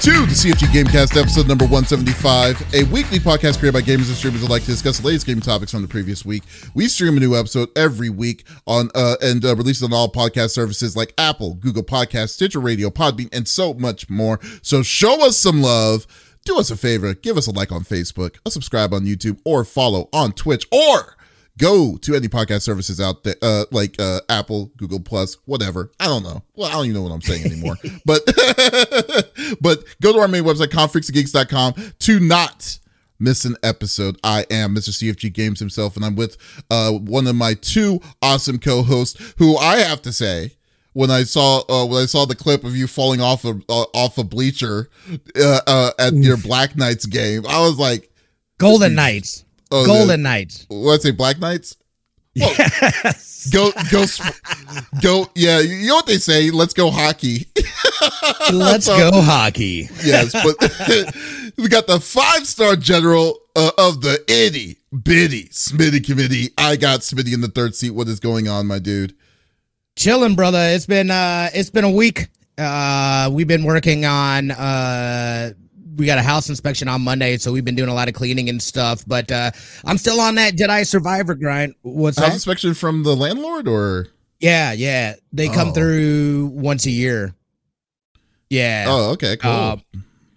to the CFG Gamecast episode number 175, a weekly podcast created by gamers and streamers that like to discuss the latest gaming topics from the previous week. We stream a new episode every week on uh, and uh, release it on all podcast services like Apple, Google Podcasts, Stitcher Radio, Podbean, and so much more. So show us some love. Do us a favor, give us a like on Facebook, a subscribe on YouTube, or follow on Twitch, or go to any podcast services out there, uh, like uh, Apple, Google Plus, whatever. I don't know. Well, I don't even know what I'm saying anymore. but but go to our main website, confreaksgeeks.com, to not miss an episode. I am Mr. CFG Games himself, and I'm with uh, one of my two awesome co-hosts, who I have to say. When I saw uh, when I saw the clip of you falling off a uh, off a bleacher uh, uh, at your Black Knights game, I was like, Golden Knights. Oh, Golden the- Knights. let's say Black Knights. Yes. Go go go. Yeah, you know what they say. Let's go hockey. Let's So- go hockey. yes, but we got the five star general uh, of the itty bitty Smitty committee. I got Smitty in the third seat. What is going on, my dude? Chilling, brother. It's been uh it's been a week. Uh we've been working on uh we got a house inspection on Monday, so we've been doing a lot of cleaning and stuff. But uh I'm still on that Jedi Survivor grind. What's House that? inspection from the landlord, or Yeah, yeah. They come Oh. through once a year. Yeah. oh, okay, cool. Uh,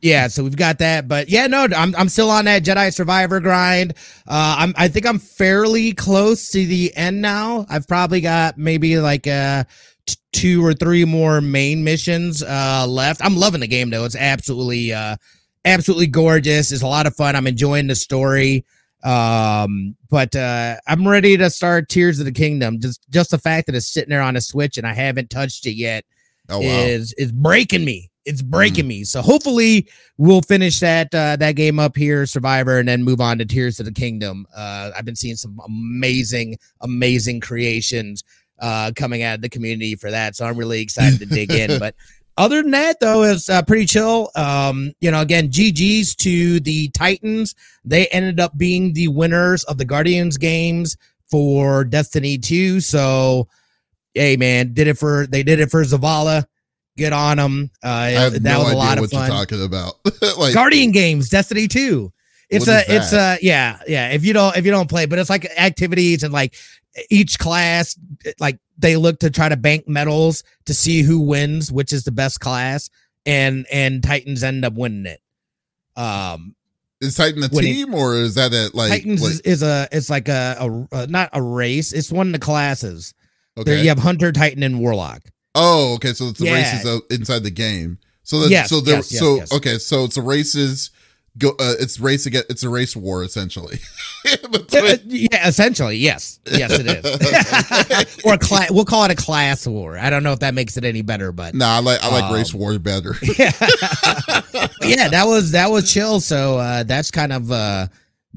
yeah, so we've got that, but yeah, no, I'm I'm still on that Jedi Survivor grind. Uh, I'm I think I'm fairly close to the end now. I've probably got maybe like uh t- two or three more main missions uh left. I'm loving the game though. It's absolutely uh absolutely gorgeous. It's a lot of fun. I'm enjoying the story. Um, but uh I'm ready to start Tears of the Kingdom. Just just the fact that it's sitting there on a Switch and I haven't touched it yet oh wow. is is breaking me. It's breaking me. So hopefully we'll finish that uh, that game up here, Survivor, and then move on to Tears of the Kingdom. Uh, I've been seeing some amazing, amazing creations uh, coming out of the community for that. So I'm really excited to dig in. But other than that, though, it's uh, pretty chill. Um, you know, again, GG's to the Titans. They ended up being the winners of the Guardians games for Destiny 2. So hey man, did it for they did it for Zavala. Get on them. Uh, that no was a lot what of fun. you're talking about. like, Guardian games, Destiny 2. It's What a it's a yeah, yeah. If you don't if you don't play, but it's like activities and like each class like they look to try to bank medals to see who wins, which is the best class, and and Titans end up winning it. Um is Titan a when he- team or is that a like? Titans like is, is a it's like a, a, a not a race, it's one of the classes. There okay. you have Hunter, Titan, and Warlock. Oh, okay. So it's the Yeah. races inside the game. So that Yes, so there yes, yes, so yes. okay. So it's a races go. Uh, it's race again. It's a race war essentially. Uh, Between- yeah, essentially, yes, yes, it is. or a class, we'll call it a class war. I don't know if that makes it any better, but nah, I like I like Um, race war better. yeah, yeah, that was that was chill. So uh, that's kind of uh,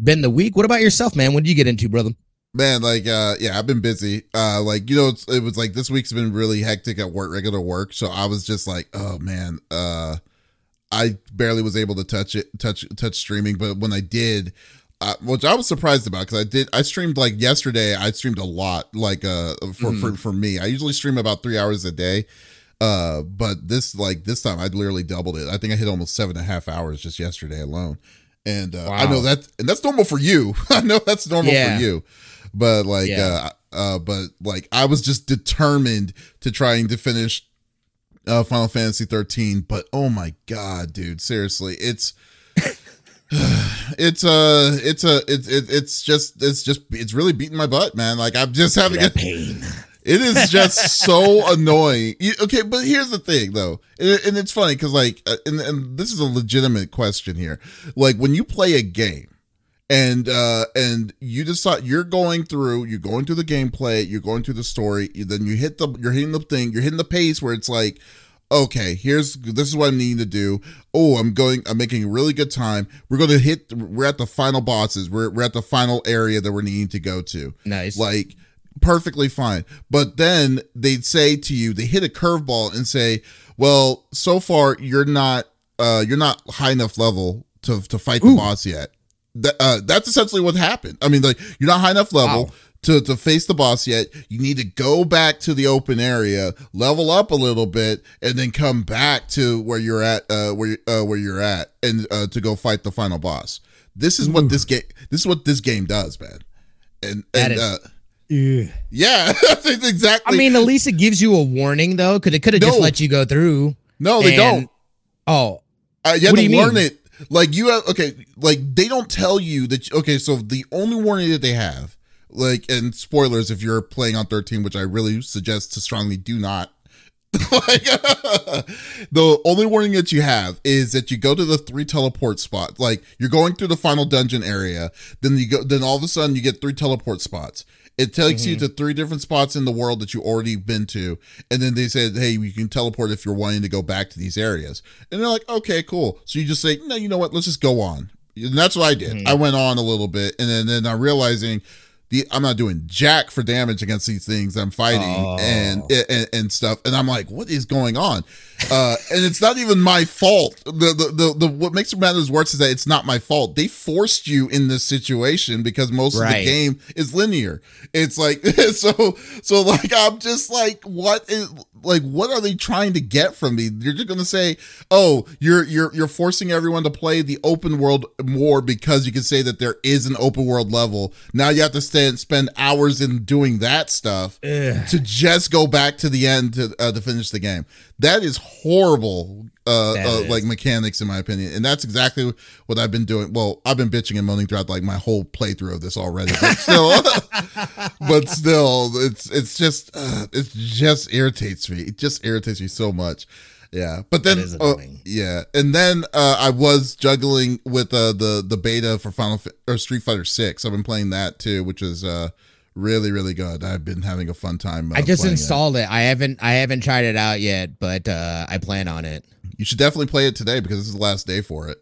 been the week. What about yourself, man? What did you get into, brother? Man, like uh yeah, I've been busy. Uh like you know, it's, it was like this week's been really hectic at work, regular work. So I was just like, oh man, uh I barely was able to touch it, touch touch streaming, but when I did, uh, which I was surprised about because I did, I streamed like yesterday. I streamed a lot, like uh for Mhm. for for me. I usually stream about three hours a day, uh, but this like this time I literally doubled it. I think I hit almost seven and a half hours just yesterday alone. And uh, I know that, and that's normal for you. I know that's normal Yeah. for you, but like, Yeah. uh, uh, but like, I was just determined to trying to finish uh Final Fantasy 13 but oh my god dude seriously it's it's uh it's a it's it, it's just it's just it's really beating my butt man like I'm just having a, pain. it is just so annoying. You- okay, but here's the thing, though, and, and it's funny because, like, uh, and, and this is a legitimate question here. Like, when you play a game, and uh, and you decide you're going through, you're going through the gameplay, you're going through the story, you, then you hit the, you're hitting the thing, you're hitting the pace where it's like, okay, here's this is what I'm needing to do. Oh, I'm going, I'm making a really good time. We're going to hit, we're at the final bosses, we're we're at the final area that we're needing to go to Nice. like perfectly fine. But then they'd say to you, they hit a curveball and say, "Well, so far you're not uh you're not high enough level to to fight the Ooh. boss yet." That, uh, that's essentially what happened. I mean, like you're not high enough level Wow. to to face the boss yet. You need to go back to the open area, level up a little bit, and then come back to where you're at, uh, where uh, where you're at, and uh, to go fight the final boss. This is what this game. This is what this game does, man. And and is- uh, yeah, that's exactly. I mean, at least it gives you a warning though, because it could have just let you go through. no, they and- don't. Oh, Uh, you have What to learn mean? it. Like you have okay, like they don't tell you that. Okay, so the only warning that they have, like, and spoilers if you're playing on 13, which I really suggest to strongly do not. like, the only warning that you have is that you go to the three teleport spots. Like you're going through the final dungeon area, then you go, then all of a sudden you get three teleport spots. It takes you mm-hmm. to three different spots in the world that you already been to, and then they said, "Hey, you can teleport if you're wanting to go back to these areas." And they're like, "Okay, cool." So you just say, "No, you know what? Let's just go on." And that's what I did. Mm-hmm. I went on a little bit, and then then I'm realizing the I'm not doing jack for damage against these things I'm fighting Oh. and, and and stuff, and I'm like, "What is going on?" Uh, and it's not even my fault. The, the the the what makes matters worse is that it's not my fault. They forced you in this situation because most of the game is linear. It's like so so like I'm just like what is like what are they trying to get from me? You're just gonna say, oh, you're you're you're forcing everyone to play the open world more because you can say that there is an open world level. Now you have to stand spend hours in doing that stuff ugh. to just go back to the end to uh, to finish the game. That is horrible, uh, uh is. like mechanics in my opinion, and that's exactly what I've been doing. Well, I've been bitching and moaning throughout like my whole playthrough of this already, but still, but still, it's it's just uh, it just irritates me. It just irritates me so much. Yeah, but then uh, yeah, and then uh, I was juggling with uh, the the beta for Final Fa- or Street Fighter Six. I've been playing that too, which is uh, really really good. I've been having a fun time. Uh, I just playing it. installed it. I haven't I haven't tried it out yet, but uh I plan on it. You should definitely play it today because this is the last day for it.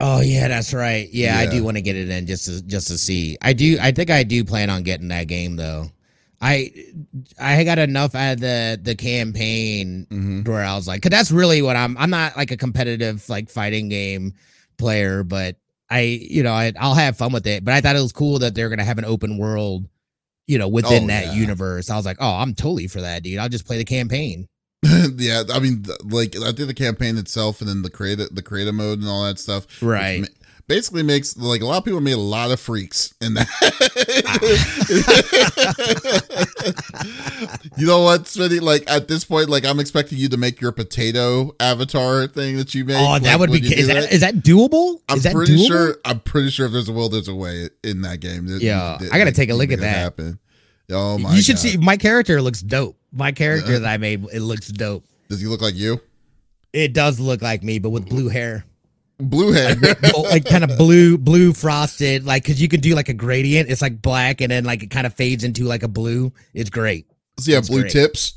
Oh yeah, that's right. Yeah, I do want to get it in just to just to see. I do. I think I do plan on getting that game though. I I got enough out of the the campaign hmm where I was like, cause that's really what I'm. I'm not like a competitive like fighting game player, but I you know I, I'll have fun with it. But I thought it was cool that they're gonna have an open world, you know, within Oh, that yeah. universe. I was like, oh, I'm totally for that, dude. I'll just play the campaign. yeah, I mean, like I did the campaign itself, and then the creative the creative mode and all that stuff. Right. Basically makes like a lot of people made a lot of freaks in that. you know what, Smitty? Like at this point, like I'm expecting you to make your potato avatar thing that you made. Oh, that like, would be. Is that it. is that doable? I'm is that pretty doable? sure. I'm pretty sure if there's a will, there's a way in that game. Yeah, I gotta that take a look at that. Happen. Oh my! you should God. see my character looks dope. My character Yeah. that I made it looks dope. Does he look like you? It does look like me, but with blue hair, Blue head, like kind of blue, blue frosted. Like because you can do like a gradient. It's like black, and then like it kind of fades into like a blue. It's great. So he have blue great. tips?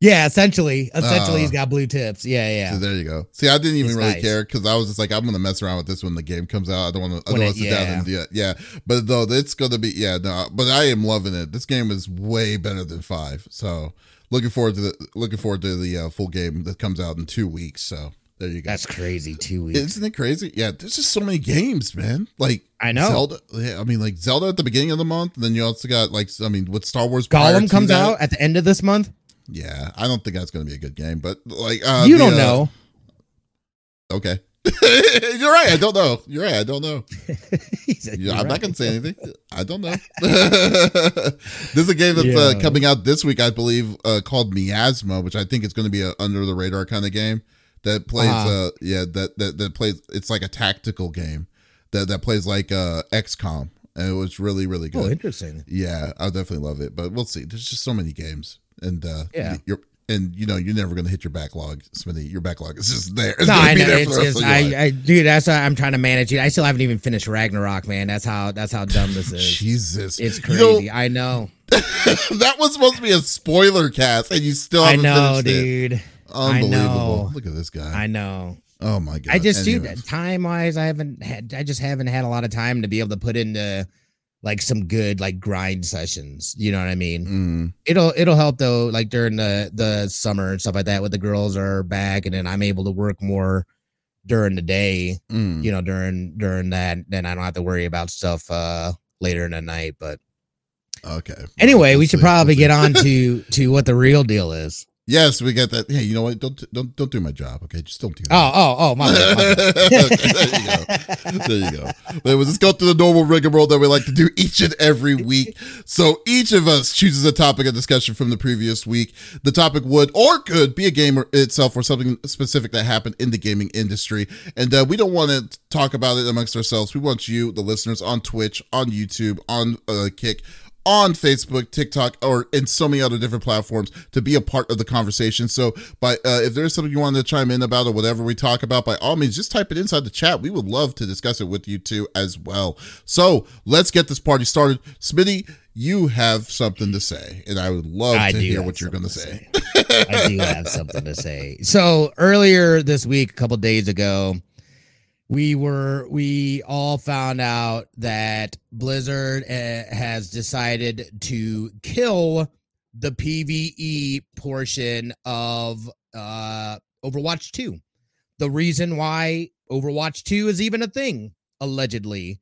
Yeah, essentially, essentially Oh. he's got blue tips. Yeah, So yeah. there you go. See, I didn't even It's really nice. care because I was just like, I'm gonna mess around with this when the game comes out. I don't want to. I don't want to sit down yeah. and do it. Yeah, but though it's gonna be yeah no. But I am loving it. This game is way better than five. So looking forward to the looking forward to the uh, full game that comes out in two weeks. So there you go. That's crazy. Two weeks. Isn't it crazy? Yeah, there's just so many games, man. Like I know. Zelda. Yeah, I mean, like Zelda at the beginning of the month. And then you also got like, I mean, with Star Wars. Gollum comes that- out at the end of this month. Yeah, I don't think that's gonna be a good game, but like, uh, you the, don't uh, know. Okay. You're right. I don't know. You're right. I don't know. Said, Yeah, I'm not gonna say anything. I don't know. this is a game that's uh, coming out this week, I believe, uh, called Miasma, which I think is going to be a under the radar kind of game that plays. Uh-huh. Uh, yeah, that that that plays. It's like a tactical game that that plays like uh XCOM, and it was really really good. Oh, interesting. yeah, I'll definitely love it, but we'll see. There's just so many games, and uh, Yeah. you're. And you know you're never gonna hit your backlog, Smitty. Your backlog is just there. It's no, I know. It's for the rest just, of your life. I, I, dude, that's why I'm trying to manage it. I still haven't even finished Ragnarok, man. That's how, that's how dumb this is. Jesus, It's You know, crazy. I know. that was supposed to be a spoiler cast, and you still I know, finished it. Unbelievable! Look at this guy. I know. oh my god! I just, dude, time wise, I haven't had, I just haven't had a lot of time to be able to put into like some good like grind sessions. You know what I mean? Mm, It'll, it'll help though, like during the the summer and stuff like that, when the girls are back, and then I'm able to work more during the day. mm. You know, during during that, then I don't have to worry about stuff uh later in the night. But Okay. Anyway, we should probably get on to to what the real deal is. Yes, we got that. Hey, you know what? Don't don't don't do my job. Okay, just don't do that. Oh, oh, oh, my bad. My bad. There you go. There you go. But let's go through the normal rigmarole that we like to do each and every week. So each of us chooses a topic of discussion from the previous week. The topic would or could be a game or- itself or something specific that happened in the gaming industry. And uh, we don't want to talk about it amongst ourselves. We want you, the listeners, on Twitch, on YouTube, on uh, Kick, on Facebook, TikTok, or in so many other different platforms to be a part of the conversation. So, by uh, if there's something you want to chime in about or whatever we talk about, by all means, just type it inside the chat. We would love to discuss it with you too as well. So, let's get this party started. Smitty, you have something to say, and I would love I to hear what you're going to something say. I do have something to say. So earlier this week, a couple days ago, we were we all found out that Blizzard uh, has decided to kill the PVE portion of uh Overwatch 2. The reason why Overwatch 2 is even a thing allegedly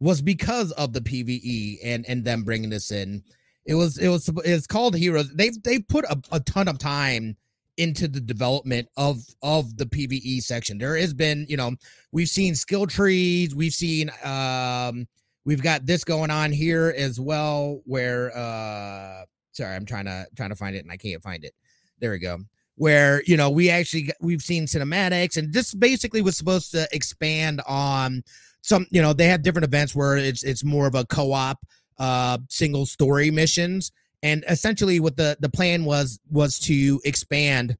was because of the PVE and and them bringing this in. It was it was it's called Heroes. They've they've put a, a ton of time into the development of of the PVE section. There has been, you know, we've seen skill trees, we've seen um we've got this going on here as well where uh sorry, I'm trying to trying to find it and I can't find it. There we go. Where, you know, we actually we've seen cinematics and this basically was supposed to expand on some, you know, they have different events where it's it's more of a co-op uh single story missions and essentially what the the plan was was to expand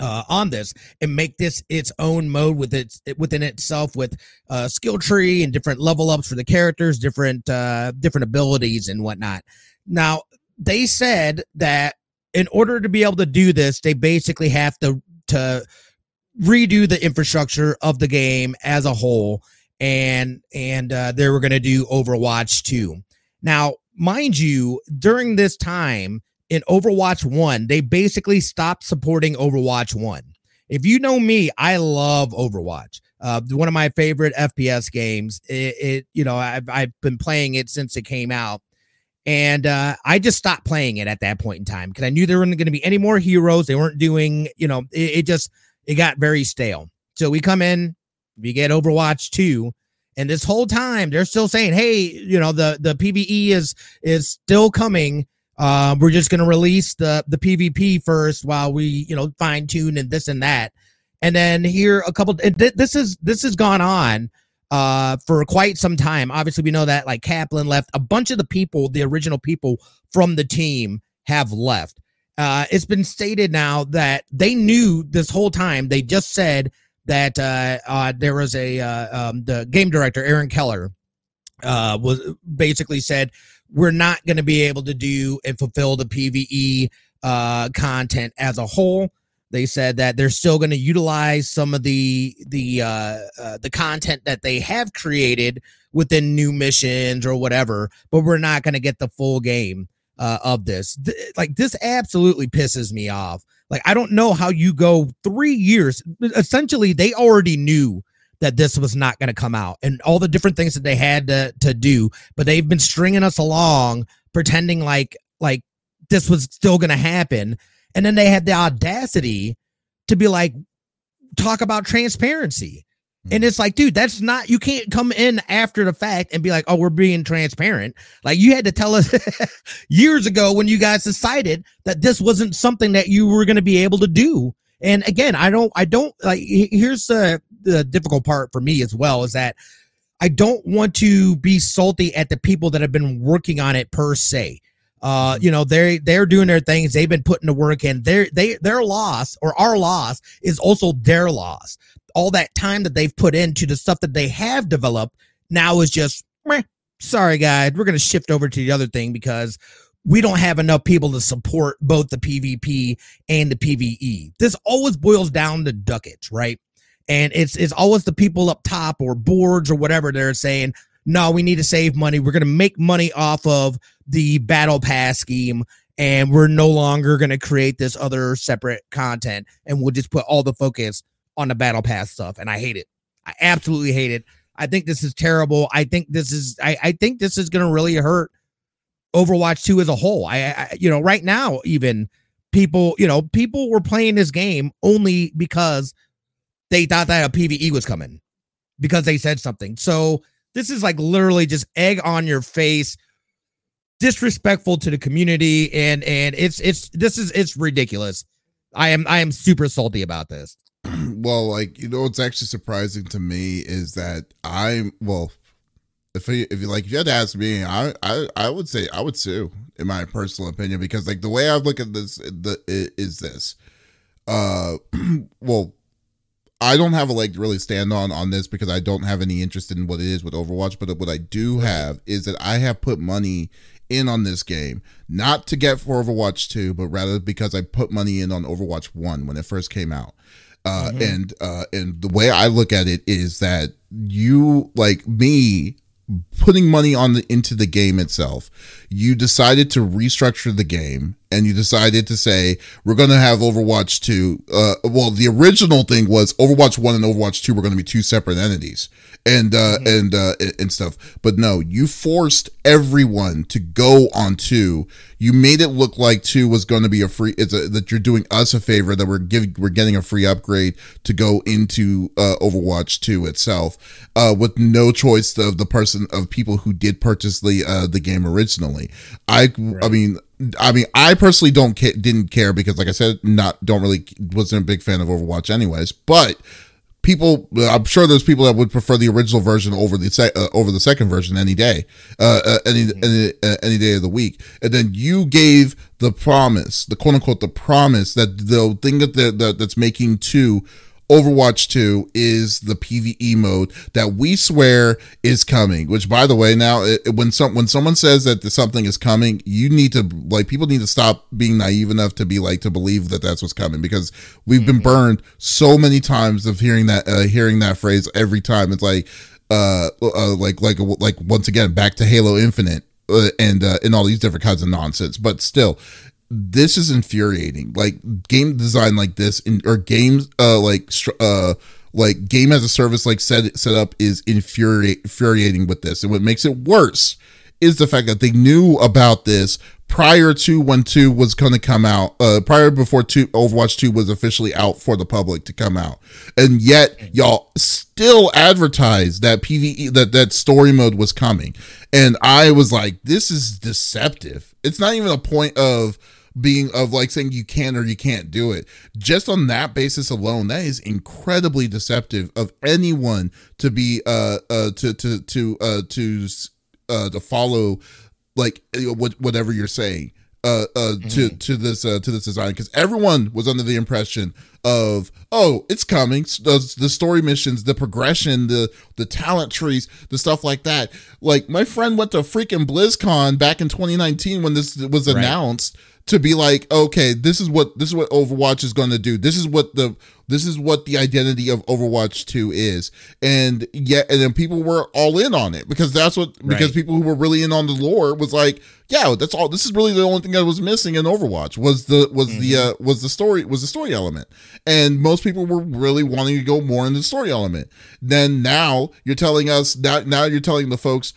uh, on this and make this its own mode with its within itself with uh, skill tree and different level ups for the characters different uh, different abilities and whatnot. Now they said that in order to be able to do this they basically have to to redo the infrastructure of the game as a whole and and uh, they were going to do overwatch 2 now mind you, during this time in Overwatch 1, they basically stopped supporting Overwatch 1. If you know me, I love Overwatch. Uh, one of my favorite FPS games. It, it you know, I've, I've been playing it since it came out. And uh, I just stopped playing it at that point in time because I knew there weren't going to be any more heroes. They weren't doing, you know, it, it just it got very stale. So we come in, we get Overwatch 2, and this whole time they're still saying, "Hey, you know the the PVE is is still coming. Uh, we're just going to release the the PvP first while we you know fine tune and this and that." And then here a couple. And th- this is this has gone on uh for quite some time. Obviously, we know that like Kaplan left. A bunch of the people, the original people from the team, have left. Uh, it's been stated now that they knew this whole time. They just said that uh, uh, there was a uh, um, the game director Aaron Keller uh, was basically said we're not going to be able to do and fulfill the PVE uh, content as a whole. They said that they're still going to utilize some of the the uh, uh, the content that they have created within new missions or whatever, but we're not going to get the full game uh, of this. Th- like this absolutely pisses me off. Like I don't know how you go three years. Essentially, they already knew that this was not going to come out and all the different things that they had to to do, but they've been stringing us along, pretending like like this was still going to happen, and then they had the audacity to be like talk about transparency. And it's like, dude, that's not, you can't come in after the fact and be like, oh, we're being transparent. Like, you had to tell us years ago when you guys decided that this wasn't something that you were going to be able to do. And again, I don't, I don't like, here's the, the difficult part for me as well is that I don't want to be salty at the people that have been working on it per se. Uh, you know, they they're doing their things. They've been putting the work in. Their they their loss or our loss is also their loss all that time that they've put into the stuff that they have developed now is just meh, sorry guys we're going to shift over to the other thing because we don't have enough people to support both the pvp and the pve this always boils down to ducats right? And it's it's always the people up top or boards or whatever they're saying no we need to save money. We're going to make money off of the battle pass scheme and we're no longer going to create this other separate content and we'll just put all the focus on the battle pass stuff and i hate it i absolutely hate it i think this is terrible i think this is i, I think this is to really hurt Overwatch 2 as a whole. I, I you know, right now even people, you know, people were playing this game only because they thought that a PvE was coming because they said something. So this is like literally just egg on your face, disrespectful to the community, and and it's it's this is it's ridiculous. I am I am super salty about this. Well, like you know, what's actually surprising to me is that I'm well. If you, if you like, if you had to ask me, I, I I would say I would sue, in my personal opinion, because like the way I look at this, the is this, uh, well, I don't have a leg to really stand on on this because I don't have any interest in what it is with Overwatch. But what I do have is that I have put money in on this game, not to get for Overwatch 2, but rather because I put money in on Overwatch 1 when it first came out. Uh, mm-hmm. and uh, and the way I look at it is that you like me putting money on the into the game itself you decided to restructure the game and you decided to say we're going to have overwatch 2 uh, well the original thing was overwatch 1 and overwatch 2 were going to be two separate entities and uh mm-hmm. and uh and stuff but no you forced everyone to go on 2 you made it look like 2 was going to be a free it's a, that you're doing us a favor that we're giving we're getting a free upgrade to go into uh overwatch 2 itself uh with no choice of the person of people who did purchase the uh the game originally i right. i mean I mean, I personally don't ca- didn't care because, like I said, not don't really wasn't a big fan of Overwatch, anyways. But people, I'm sure there's people that would prefer the original version over the se- uh, over the second version any day, uh, uh, any mm-hmm. any, uh, any day of the week. And then you gave the promise, the quote unquote, the promise that the thing that, that that's making two Overwatch 2 is the PvE mode that we swear is coming. Which, by the way, now it, when some when someone says that something is coming, you need to like people need to stop being naive enough to be like to believe that that's what's coming because we've mm-hmm. been burned so many times of hearing that uh, hearing that phrase every time. It's like uh, uh like like like once again back to Halo Infinite uh, and uh, and all these different kinds of nonsense. But still, this is infuriating. Like game design like this in or games uh like uh like game as a service like set set up is infuriating infuriating with this. And what makes it worse is the fact that they knew about this prior to when 2 was going to come out uh prior before 2 Overwatch 2 was officially out for the public to come out and yet y'all still advertised that PvE that that story mode was coming and I was like this is deceptive it's not even a point of being of like saying you can or you can't do it. Just on that basis alone, that is incredibly deceptive of anyone to be uh uh to to to uh to uh to follow like what whatever you're saying uh, uh mm-hmm. to to this uh to this design because everyone was under the impression of oh it's coming the, the story missions the progression the the talent trees the stuff like that like my friend went to freaking blizzcon back in 2019 when this was announced right to be like, okay, this is what this is what Overwatch is going to do. This is what the this is what the identity of Overwatch 2 is. And yet and then people were all in on it because that's what because people who were really in on the lore was like, yeah, that's all this is really the only thing that was missing in Overwatch was the was mm-hmm. the uh was the story was the story element. And most people were really wanting to go more in the story element. Then now you're telling us that now you're telling the folks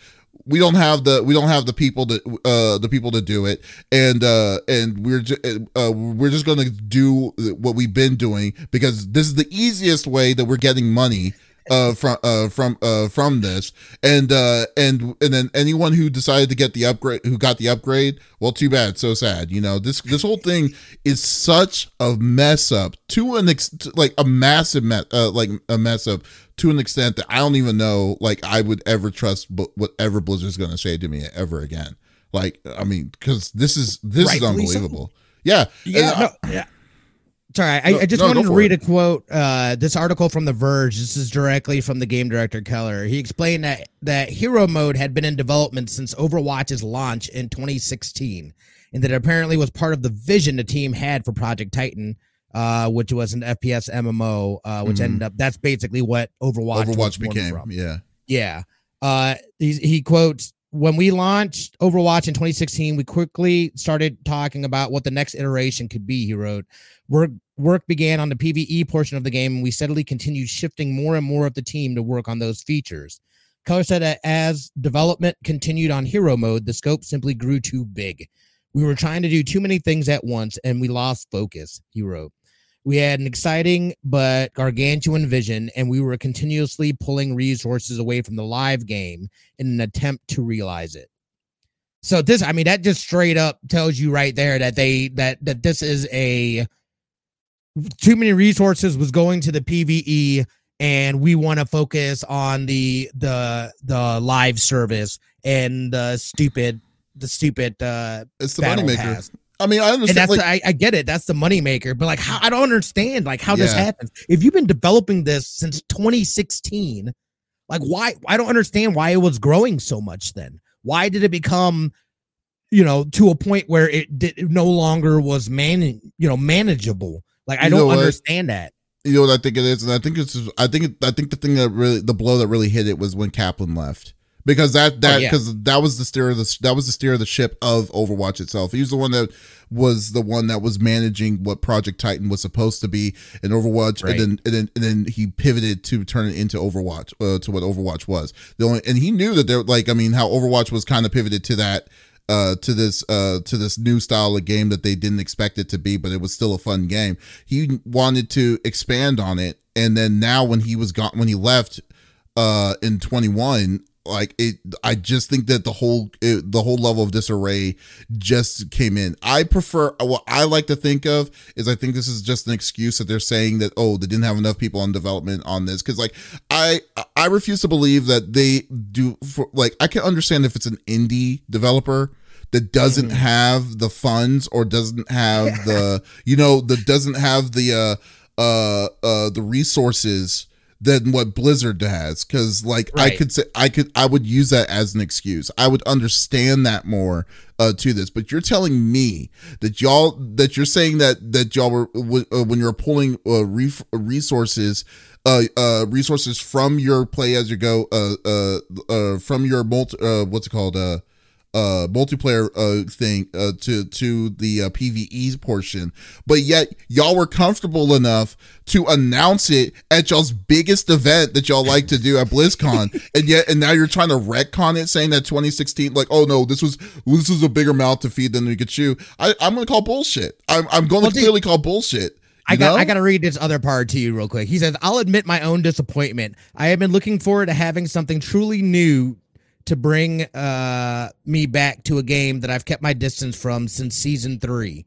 we don't have the we don't have the people to uh the people to do it. And uh and we're just uh we're just gonna do what we've been doing because this is the easiest way that we're getting money uh from uh from uh from this. And uh and and then anyone who decided to get the upgrade who got the upgrade well too bad so sad you know? This this whole thing is such a mess up to an ex like a massive mess uh like a mess up to an extent that I don't even know like I would ever trust whatever Blizzard's going to say to me ever again. Like I mean, because this is this Rightfully is unbelievable. So. Yeah, yeah, no, yeah. Sorry, I, no, I just no, wanted to read it. a quote. Uh, this article from The Verge. This is directly from the game director Keller. He explained that that hero mode had been in development since Overwatch's launch in 2016, and that it apparently was part of the vision the team had for Project Titan uh, which was an FPS MMO, uh, which mm-hmm. ended up that's basically what Overwatch Overwatch became. From. Yeah, yeah. Uh, he, he quotes when we launched Overwatch in 2016, we quickly started talking about what the next iteration could be. He wrote, work work began on the PVE portion of the game, and we steadily continued shifting more and more of the team to work on those features. Keller said that as development continued on hero mode, the scope simply grew too big. We were trying to do too many things at once and we lost focus, he wrote. We had an exciting but gargantuan vision, and we were continuously pulling resources away from the live game in an attempt to realize it. So this, I mean, that just straight up tells you right there that they that that this is a too many resources was going to the PVE and we want to focus on the the the live service and the stupid the stupid uh it's the money moneymaker I mean, I understand. And that's like, the, I, I, get it. That's the moneymaker. But like, how I don't understand like how yeah. this happens. If you've been developing this since 2016, like why? I don't understand why it was growing so much. Then why did it become, you know, to a point where it, did, it no longer was man, you know, manageable? Like I don't understand that. You know what I think it is, and I think it's. I think. I think the thing that really, the blow that really hit it was when Kaplan left because that that because oh, yeah. that was the steer of the that was the steer of the ship of Overwatch itself. He was the one that was the one that was managing what Project Titan was supposed to be in Overwatch, right. and then and then and then he pivoted to turn it into Overwatch uh, to what Overwatch was. The only and he knew that there like I mean how Overwatch was kind of pivoted to that uh, to this uh, to this new style of game that they didn't expect it to be, but it was still a fun game. He wanted to expand on it, and then now when he was gone when he left uh, in 21 like it i just think that the whole it, the whole level of disarray just came in i prefer what i like to think of is i think this is just an excuse that they're saying that oh they didn't have enough people on development on this because like i i refuse to believe that they do for like i can understand if it's an indie developer that doesn't mm-hmm. have the funds or doesn't have the you know that doesn't have the uh uh uh the resources than what Blizzard has cuz like right. I could say I could I would use that as an excuse. I would understand that more uh to this. But you're telling me that y'all that you're saying that that y'all were uh, when you're pulling uh, re- resources uh uh resources from your play as you go uh uh, uh from your multi uh what's it called uh uh multiplayer uh thing uh to to the uh, PvE portion but yet y'all were comfortable enough to announce it at y'all's biggest event that y'all like to do at BlizzCon and yet and now you're trying to retcon it saying that 2016 like oh no this was this was a bigger mouth to feed than we could chew I I'm going to call bullshit I'm I'm going well, to clearly call bullshit I got? I got to read this other part to you real quick. He says, "I'll admit my own disappointment. I have been looking forward to having something truly new to bring uh, me back to a game that I've kept my distance from since season three.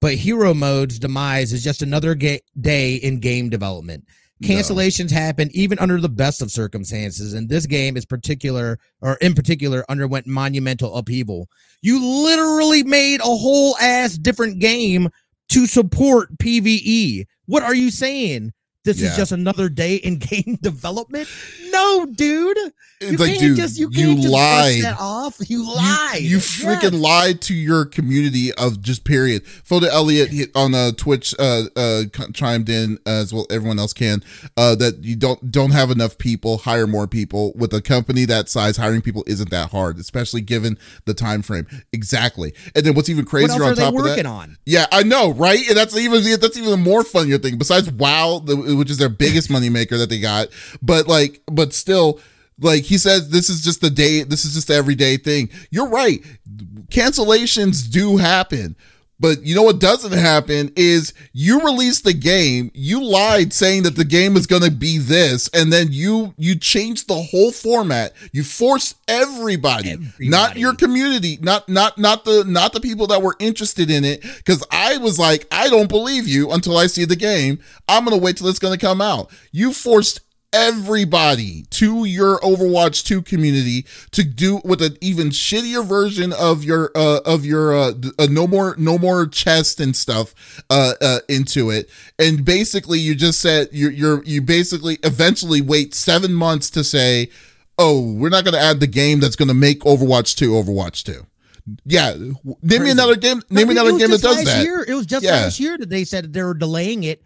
But Hero Mode's demise is just another ga- day in game development. Cancellations no. happen even under the best of circumstances, and this game is particular, or in particular, underwent monumental upheaval. You literally made a whole ass different game to support PVE. What are you saying? This yeah. is just another day in game development. No, dude. You can't dude, just, you, you lied. that off. You lied. You, you freaking lied to your community of just period. Foda Elliott on uh, Twitch uh, uh, chimed in as well. Everyone else can uh, that you don't don't have enough people. Hire more people. With a company that size, hiring people isn't that hard, especially given the time frame. Exactly. And then what's even crazier on top of that? On? Yeah, I know, right? And that's even that's even a more funnier thing. Besides WoW, which is their biggest moneymaker that they got, but like, but still like he says, this is just the day, this is just the everyday thing. You're right. Cancellations do happen. But you know what doesn't happen is you release the game, you lied saying that the game is going to be this, and then you you changed the whole format. You forced everybody, everybody, not your community, not not not the not the people that were interested in it. Because I was like, I don't believe you until I see the game. I'm gonna wait till it's going to come out. You forced everybody to your Overwatch 2 community to do with an even shittier version of your uh of your uh, uh no more no more chest and stuff uh uh into it and basically you just said you're you're you basically eventually wait 7 months to say oh we're not going to add the game that's going to make Overwatch 2 Overwatch 2 yeah, name Crazy. me another game. Name me another game that does that. Year, it was just yeah. last year that they said they were delaying it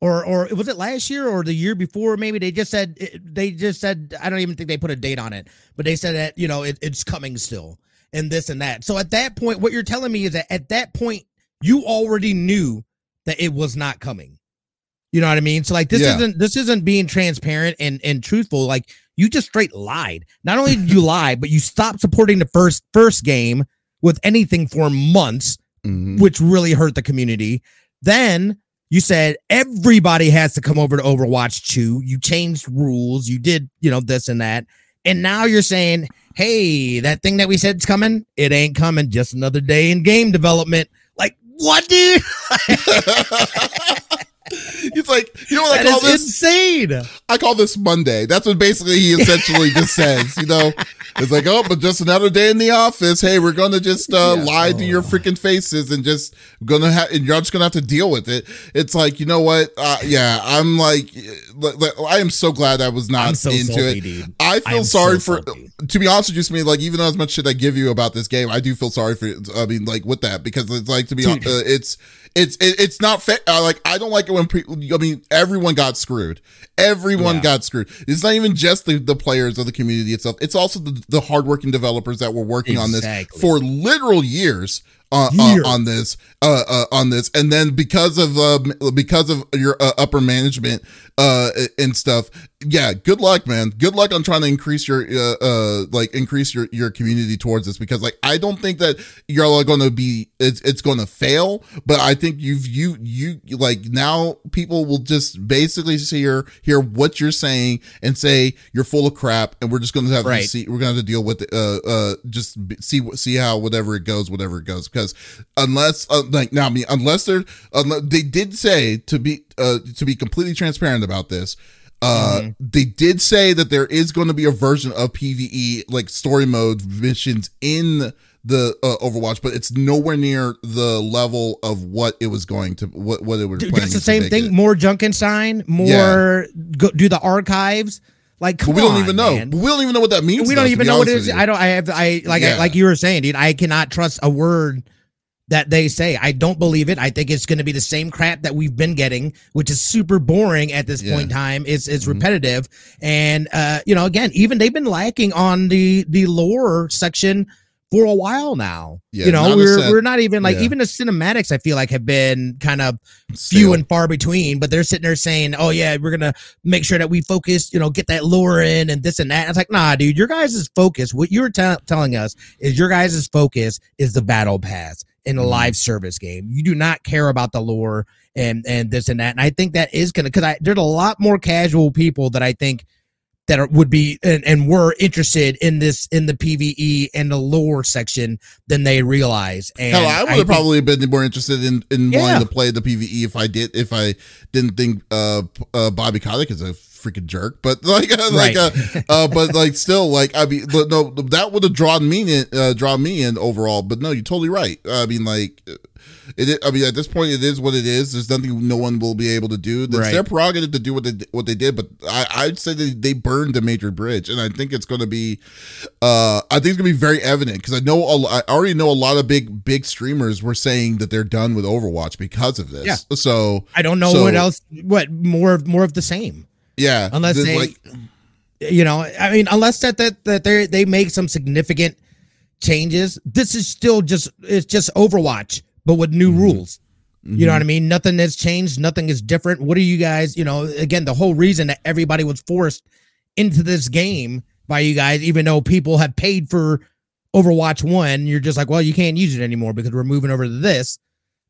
or or was it last year or the year before maybe they just said they just said i don't even think they put a date on it but they said that you know it, it's coming still and this and that so at that point what you're telling me is that at that point you already knew that it was not coming you know what i mean so like this yeah. isn't this isn't being transparent and and truthful like you just straight lied. Not only did you lie, but you stopped supporting the first first game with anything for months, Mhm. which really hurt the community. Then you said everybody has to come over to Overwatch 2. You changed rules. You did, you know, this and that. And now you're saying, hey, that thing that we said's coming, it ain't coming. Just another day in game development. Like, what, dude? He's like, you know what I That call this? insane. I call this Monday. That's what basically he essentially just says. You know, it's like, oh, but just another day in the office. Hey, we're gonna just uh, Yeah. lie to your Oh. freaking faces and just gonna have, and you're just gonna have to deal with it. It's like, you know what? Uh, yeah, I'm like, li- li- I am so glad I was not so into salty, it. dude. I I feel am sorry so for. salty. To be honest with you, Smee, like even though as much shit I give you about this game, I do feel sorry for. I mean, like with that because it's like to be, honest, uh, it's it's it, it's not fair. Uh, like I don't like it when people. I mean, everyone got screwed. Everyone Yeah. got screwed. It's not even just the, the players of the community itself. It's also the, the hardworking developers that were working on this for literal years. Years. uh, on this, uh, uh, on this, and then because of uh, because of your uh, upper management uh, and stuff, yeah. Good luck, man. Good luck on trying to increase your uh, like increase your your community towards this because like I don't think that you're all going to be it's it's going to fail, but I think you've you you like now people will just basically hear hear what you're saying and say you're full of crap, and we're just going to have to see we're going to deal with it. Uh, uh, just see see how whatever it goes, whatever it goes, because unless uh, like now I mean unless they're unless, they did say to be uh to be completely transparent about this. Uh, Mhm. they did say that there is going to be a version of PVE like story mode missions in the uh, Overwatch, but it's nowhere near the level of what it was going to what what it was. Dude, that's the same thing. it. More Junkenstein, more go, do the archives. Like, But come we don't on, even know. man. We don't even know what that means. we don't to even know what it is. I don't. I have. I like. Yeah. I, like you were saying, dude. I cannot trust a word that they say. I don't believe it. I think it's going to be the same crap that we've been getting, which is super boring at this Yeah. point in time. It's it's Mhm. repetitive, and uh, you know, again, even they've been lacking on the the lore section for a while now. Yeah, you know, we're set- we're not even like yeah. even the cinematics. I feel like have been kind of few Stale. and far between, but they're sitting there saying, "Oh yeah, we're gonna make sure that we focus, you know, get that lure in and this and that." And it's like, nah, dude, your guys' focus, what you're te- telling us is your guys' focus is the battle pass in a Mhm. live service game. You do not care about the lore and and this and that. And I think that is gonna because I there's a lot more casual people that I think that are, would be and, and were interested in this in the PVE and the lore section than they realize. And Hell, I would have probably been more interested in, in Yeah. wanting to play the PVE if I did if I didn't think uh, uh Bobby Kotick is a freaking jerk. But like like Right. uh, uh but like still like I mean but no that would have drawn me in uh drawn me in overall. But no, you're totally right. I mean like it I mean at this point it is what it is. There's nothing no one will be able to do. It's Right. their prerogative to do what they what they did. But I I'd say that they burned a major bridge, and I think it's going to be uh I think it's gonna be very evident because I know a I already know a lot of big big streamers were saying that they're done with Overwatch because of this. Yeah. So I don't know So- what else. What more? More of the same. yeah, Unless the- they, you know, I mean, unless that that that they they make some significant changes. This is still just it's just Overwatch, but with new Mhm. rules. You know Mhm. what I mean? Nothing has changed. Nothing is different. What are you guys? You know, again, the whole reason that everybody was forced into this game by you guys, even though people have paid for Overwatch One, you're just like, well, you can't use it anymore because we're moving over to this.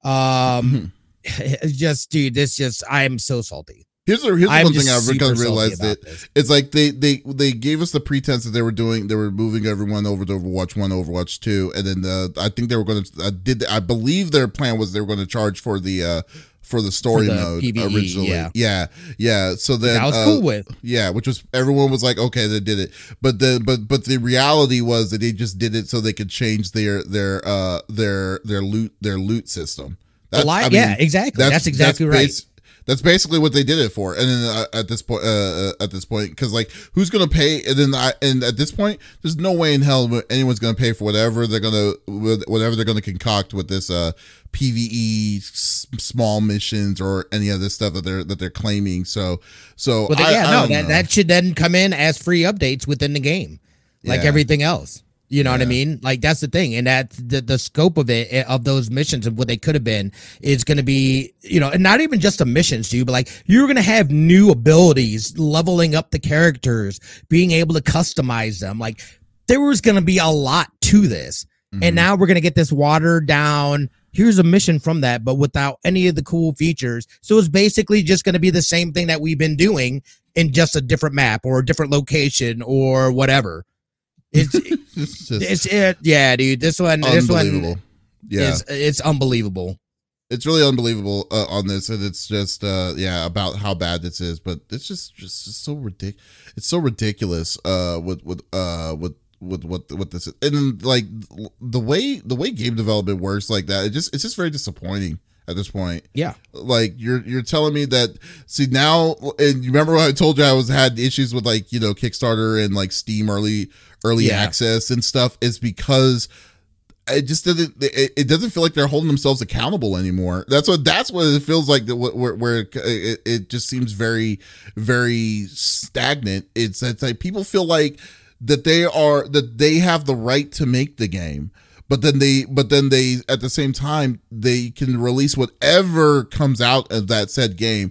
Um, Mhm. just, dude, this just, I am so salty. Here's the, here's the one thing I've kind of realized that this. it's like they they they gave us the pretense that they were doing they were moving everyone over to Overwatch one, Overwatch two, and then uh, I think they were going to I did I believe their plan was they were going to charge for the uh for the story the mode PvE, originally. yeah. yeah, yeah. So then That I was uh, cool with. Yeah, which was everyone was like, okay, they did it, but the but but the reality was that they just did it so they could change their their uh their their loot their loot system. The li- I mean, yeah, exactly. That's, exactly right. bas- That's basically what they did it for. And then uh, at this point, uh, uh, at this point, because like, who's gonna pay? And then I and at this point, there's no way in hell anyone's gonna pay for whatever they're gonna whatever they're gonna concoct with this uh PVE s- small missions or any other stuff that they're that they're claiming. So so Well, I- yeah, I no, that, know. that should then come in as free updates within the game, like Yeah. everything else. You know what I mean? Like that's the thing, and that the the scope of it eh, of those missions and what they could have been is going to be, you know, and not even just the missions, too, but like you're going to have new abilities, leveling up the characters, being able to customize them. Like there was going to be a lot to this, Mhm. and now we're going to get this watered down. Here's a mission from that, but without any of the cool features. So it's basically just going to be the same thing that we've been doing in just a different map or a different location or whatever. It's it's just it's it, yeah, dude. This one, this one Yeah. is it's unbelievable. it's really unbelievable uh, on this and it's just uh yeah about how bad this is but it's just just, just so ridiculous it's so ridiculous uh with with uh with with what what this is. and then like the way the way game development works like that it just it's just very disappointing at this point Yeah, like you're you're telling me that see now and you remember when I told you I was had issues with like you know Kickstarter and like Steam early early Yeah. access and stuff is because it just doesn't it, doesn't feel like they're holding themselves accountable anymore. That's what that's what it feels like where, where it, it just seems very very stagnant. It's it's like people feel like that they are that they have the right to make the game but then they but then they at the same time they can release whatever comes out of that said game.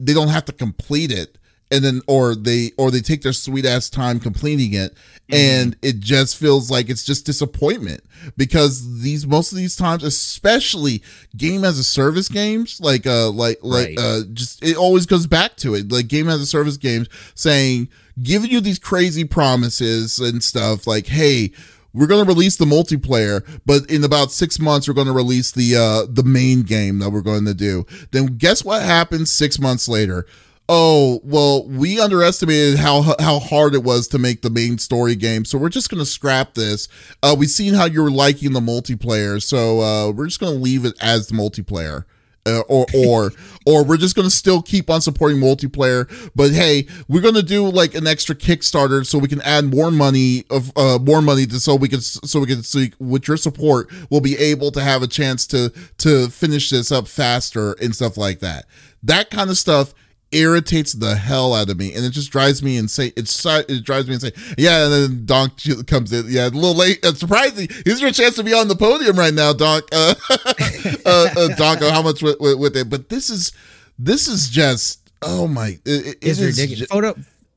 They don't have to complete it and then or they or they take their sweet ass time completing it and it just feels like it's just disappointment because these most of these times especially game as a service games like uh like like Right. uh just it always goes back to it. Like game as a service games saying giving you these crazy promises and stuff like hey we're going to release the multiplayer but in about six months we're going to release the uh the main game that we're going to do. Then guess what happens six months later oh well we underestimated how how hard it was to make the main story game. So we're just going to scrap this. Uh we've seen how you're liking the multiplayer. So uh we're just going to leave it as the multiplayer. Uh, or or or we're just gonna still keep on supporting multiplayer. But hey we're gonna do like an extra kickstarter so we can add more money of uh more money to so we can so we can so with your support we'll be able to have a chance to to finish this up faster and stuff like that. That kind of stuff irritates the hell out of me and it just drives me insane. It's it drives me insane. Yeah and then donk comes in. Yeah a little late. Uh, surprising. Here's your chance to be on the podium right now donk. Uh, uh, uh donk how much with, with, with it? But this is this is just oh my it, it it's ridiculous. ju- Photo,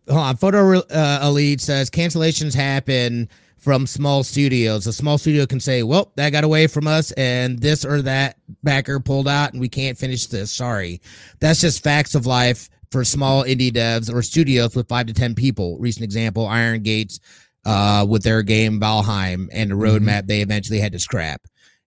hold on. Photo uh, Elite says cancellations happen from small studios. A small studio can say, "Well, that got away from us, and this or that backer pulled out, and we can't finish this. Sorry." That's just facts of life for small indie devs or studios with five to ten people. Recent example: Iron Gates uh, with their game Valheim and the roadmap they eventually had to scrap.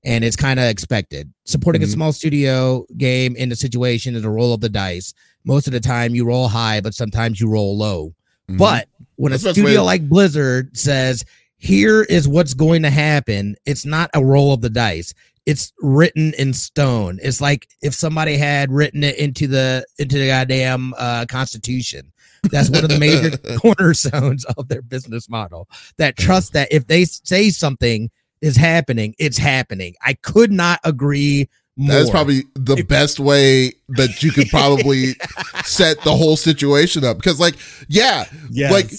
And it's kind of expected. Supporting Mhm. a small studio game in the situation is a roll of the dice most of the time you roll high, but sometimes you roll low. Mhm. But when That's a way studio like Blizzard says, here is what's going to happen, it's not a roll of the dice. It's written in stone. It's like if somebody had written it into the into the goddamn uh, constitution. That's one of the major cornerstones of their business model. That trust that if they say something is happening, it's happening. I could not agree more. That's probably the best way that you could probably set the whole situation up. Because, like, yeah, like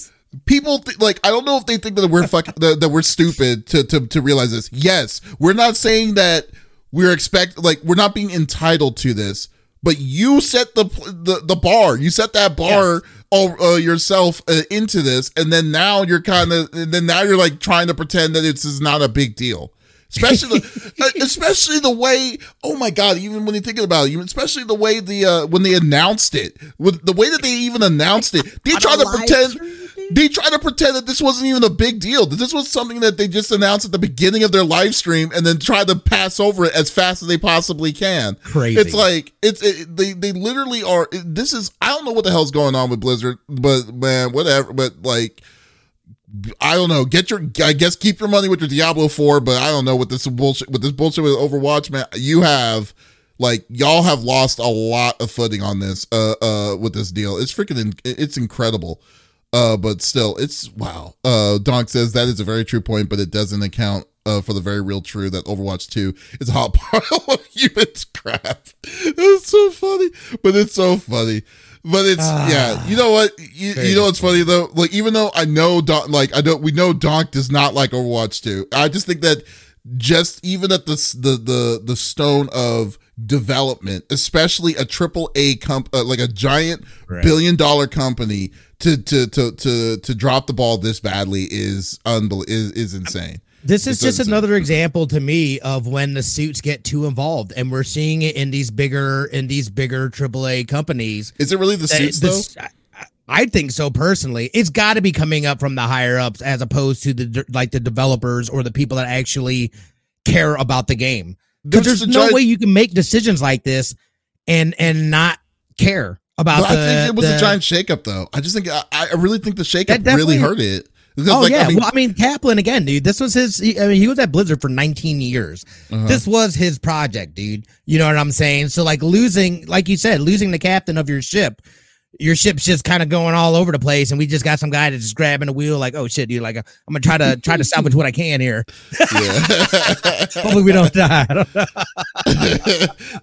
people th- like I don't know if they think that we're fuck that, that we're stupid to, to to realize this. Yes, we're not saying that we're expect like we're not being entitled to this, but you set the the, the bar. You set that bar all, uh, yourself uh, into this, and then now you're kind of then now you're like trying to pretend that it's is not a big deal. Especially, the, uh, especially the way. Oh my god! Even when you're thinking about it, especially the way the uh, when they announced it, with the way that they even announced it, they try to pretend? They try to pretend that this wasn't even a big deal. That this was something that they just announced at the beginning of their live stream, and then try to pass over it as fast as they possibly can. Crazy. It's like it's it, they they literally are. this is I don't know what the hell's going on with Blizzard, but man, whatever. But like. I don't know. Get your, I guess, keep your money with your Diablo Four, but I don't know what this bullshit with this bullshit with Overwatch, man. You have, like, y'all have lost a lot of footing on this, uh, uh, with this deal. It's freaking, in, it's incredible. Uh, but still, it's wow. Uh, Donk says that is a very true point, but it doesn't account uh, for the very real true that Overwatch 2 is a hot pile of human crap. It's so funny, but it's so funny. but it's Ah. yeah. You know what? You, you know what's funny though? Like even though I know Donk, like I don't, we know Donk does not like Overwatch 2. I just think that just even at the the the the stone of development, especially a triple A comp, uh, like a giant Right. billion dollar company, to to to to to drop the ball this badly is unbel- is is insane. This is It's just insane. another example to me of when the suits get too involved, and we're seeing it in these bigger in these bigger AAA companies. Is it really the That- suits though? this- I- I think so personally. It's got to be coming up from the higher ups as opposed to the like the developers or the people that actually care about the game. Because There's there's the no giant- way you can make decisions like this and and not care about the. I think it was the- a giant shakeup, though. I just think I, I really think the shakeup really hurt it. Because, Oh like, yeah, I mean, well I mean Kaplan again, dude. This was his. he- I mean, he was at Blizzard for 19 years. uh-huh. This was his project, dude. You know what I'm saying? So like losing, like you said, losing the captain of your ship, your ship's just kind of going all over the place, and we just got some guy that's just grabbing the wheel, like, oh shit, dude, like uh, I'm gonna try to try to salvage what I can here. yeah. Hopefully we don't die. I don't know.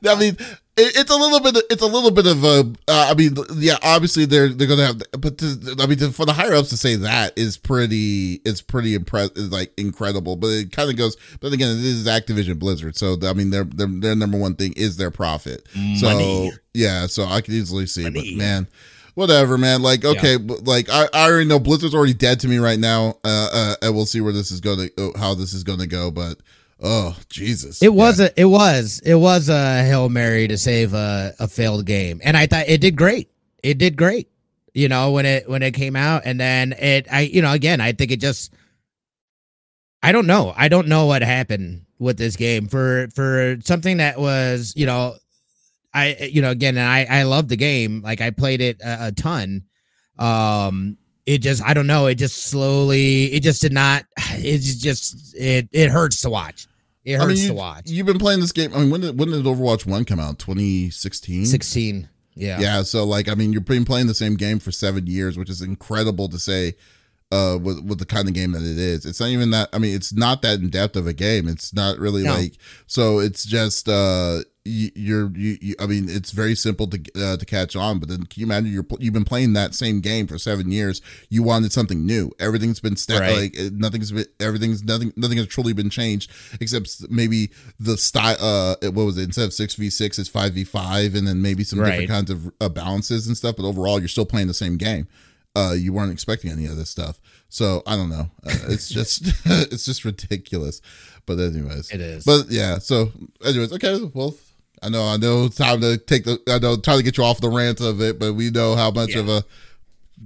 I mean, it's a little bit. It's a little bit of a. Uh, I mean, yeah. Obviously, they're they're gonna have. But to, I mean, to, for the higher ups to say that is pretty. It's pretty impress. Is like incredible. But it kind of goes. But again, this is Activision Blizzard. So I mean, their their their number one thing is their profit. So yeah. So I can easily see. Money. But man. Whatever, man. Like, okay, but like I, I already know Blizzard's already dead to me right now. Uh, uh, and we'll see where this is going to, how this is going to go. But, oh Jesus, It was a, it was, it was a hail mary to save a, a failed game, and I thought it did great. It did great. You know when it when it came out, and then it, I, you know, again, I think it just, I don't know, I don't know what happened with this game for for something that was, you know, I, you know, again, and I I love the game, like I played it a, a ton. Um, it just, I don't know, it just slowly, it just did not. It's just it it hurts to watch. It I mean, you, to watch. You've been playing this game. I mean, when did when did Overwatch One come out? Twenty sixteen. 16. Yeah. Yeah. So like, I mean, you've been playing the same game for seven years, which is incredible to say. Uh, with with the kind of game that it is, it's not even that. I mean, it's not that in depth of a game. It's not really No. like. So it's just uh, you're you, you. I mean, it's very simple to uh, to catch on. But then, can you imagine you're you've been playing that same game for seven years? You wanted something new. Everything's been sta- Right. like nothing's been everything's nothing nothing has truly been changed except maybe the style. Uh, what was it? Instead of six v six, it's five v five, and then maybe some Right. different kinds of uh, balances and stuff. But overall, you're still playing the same game. Uh, you weren't expecting any of this stuff. So I don't know. Uh, it's just it's just ridiculous. But anyways, It is. But yeah. So anyways, okay. Well, I know I know time to take the I know trying to get you off the rant of it, but we know how much Yeah. of a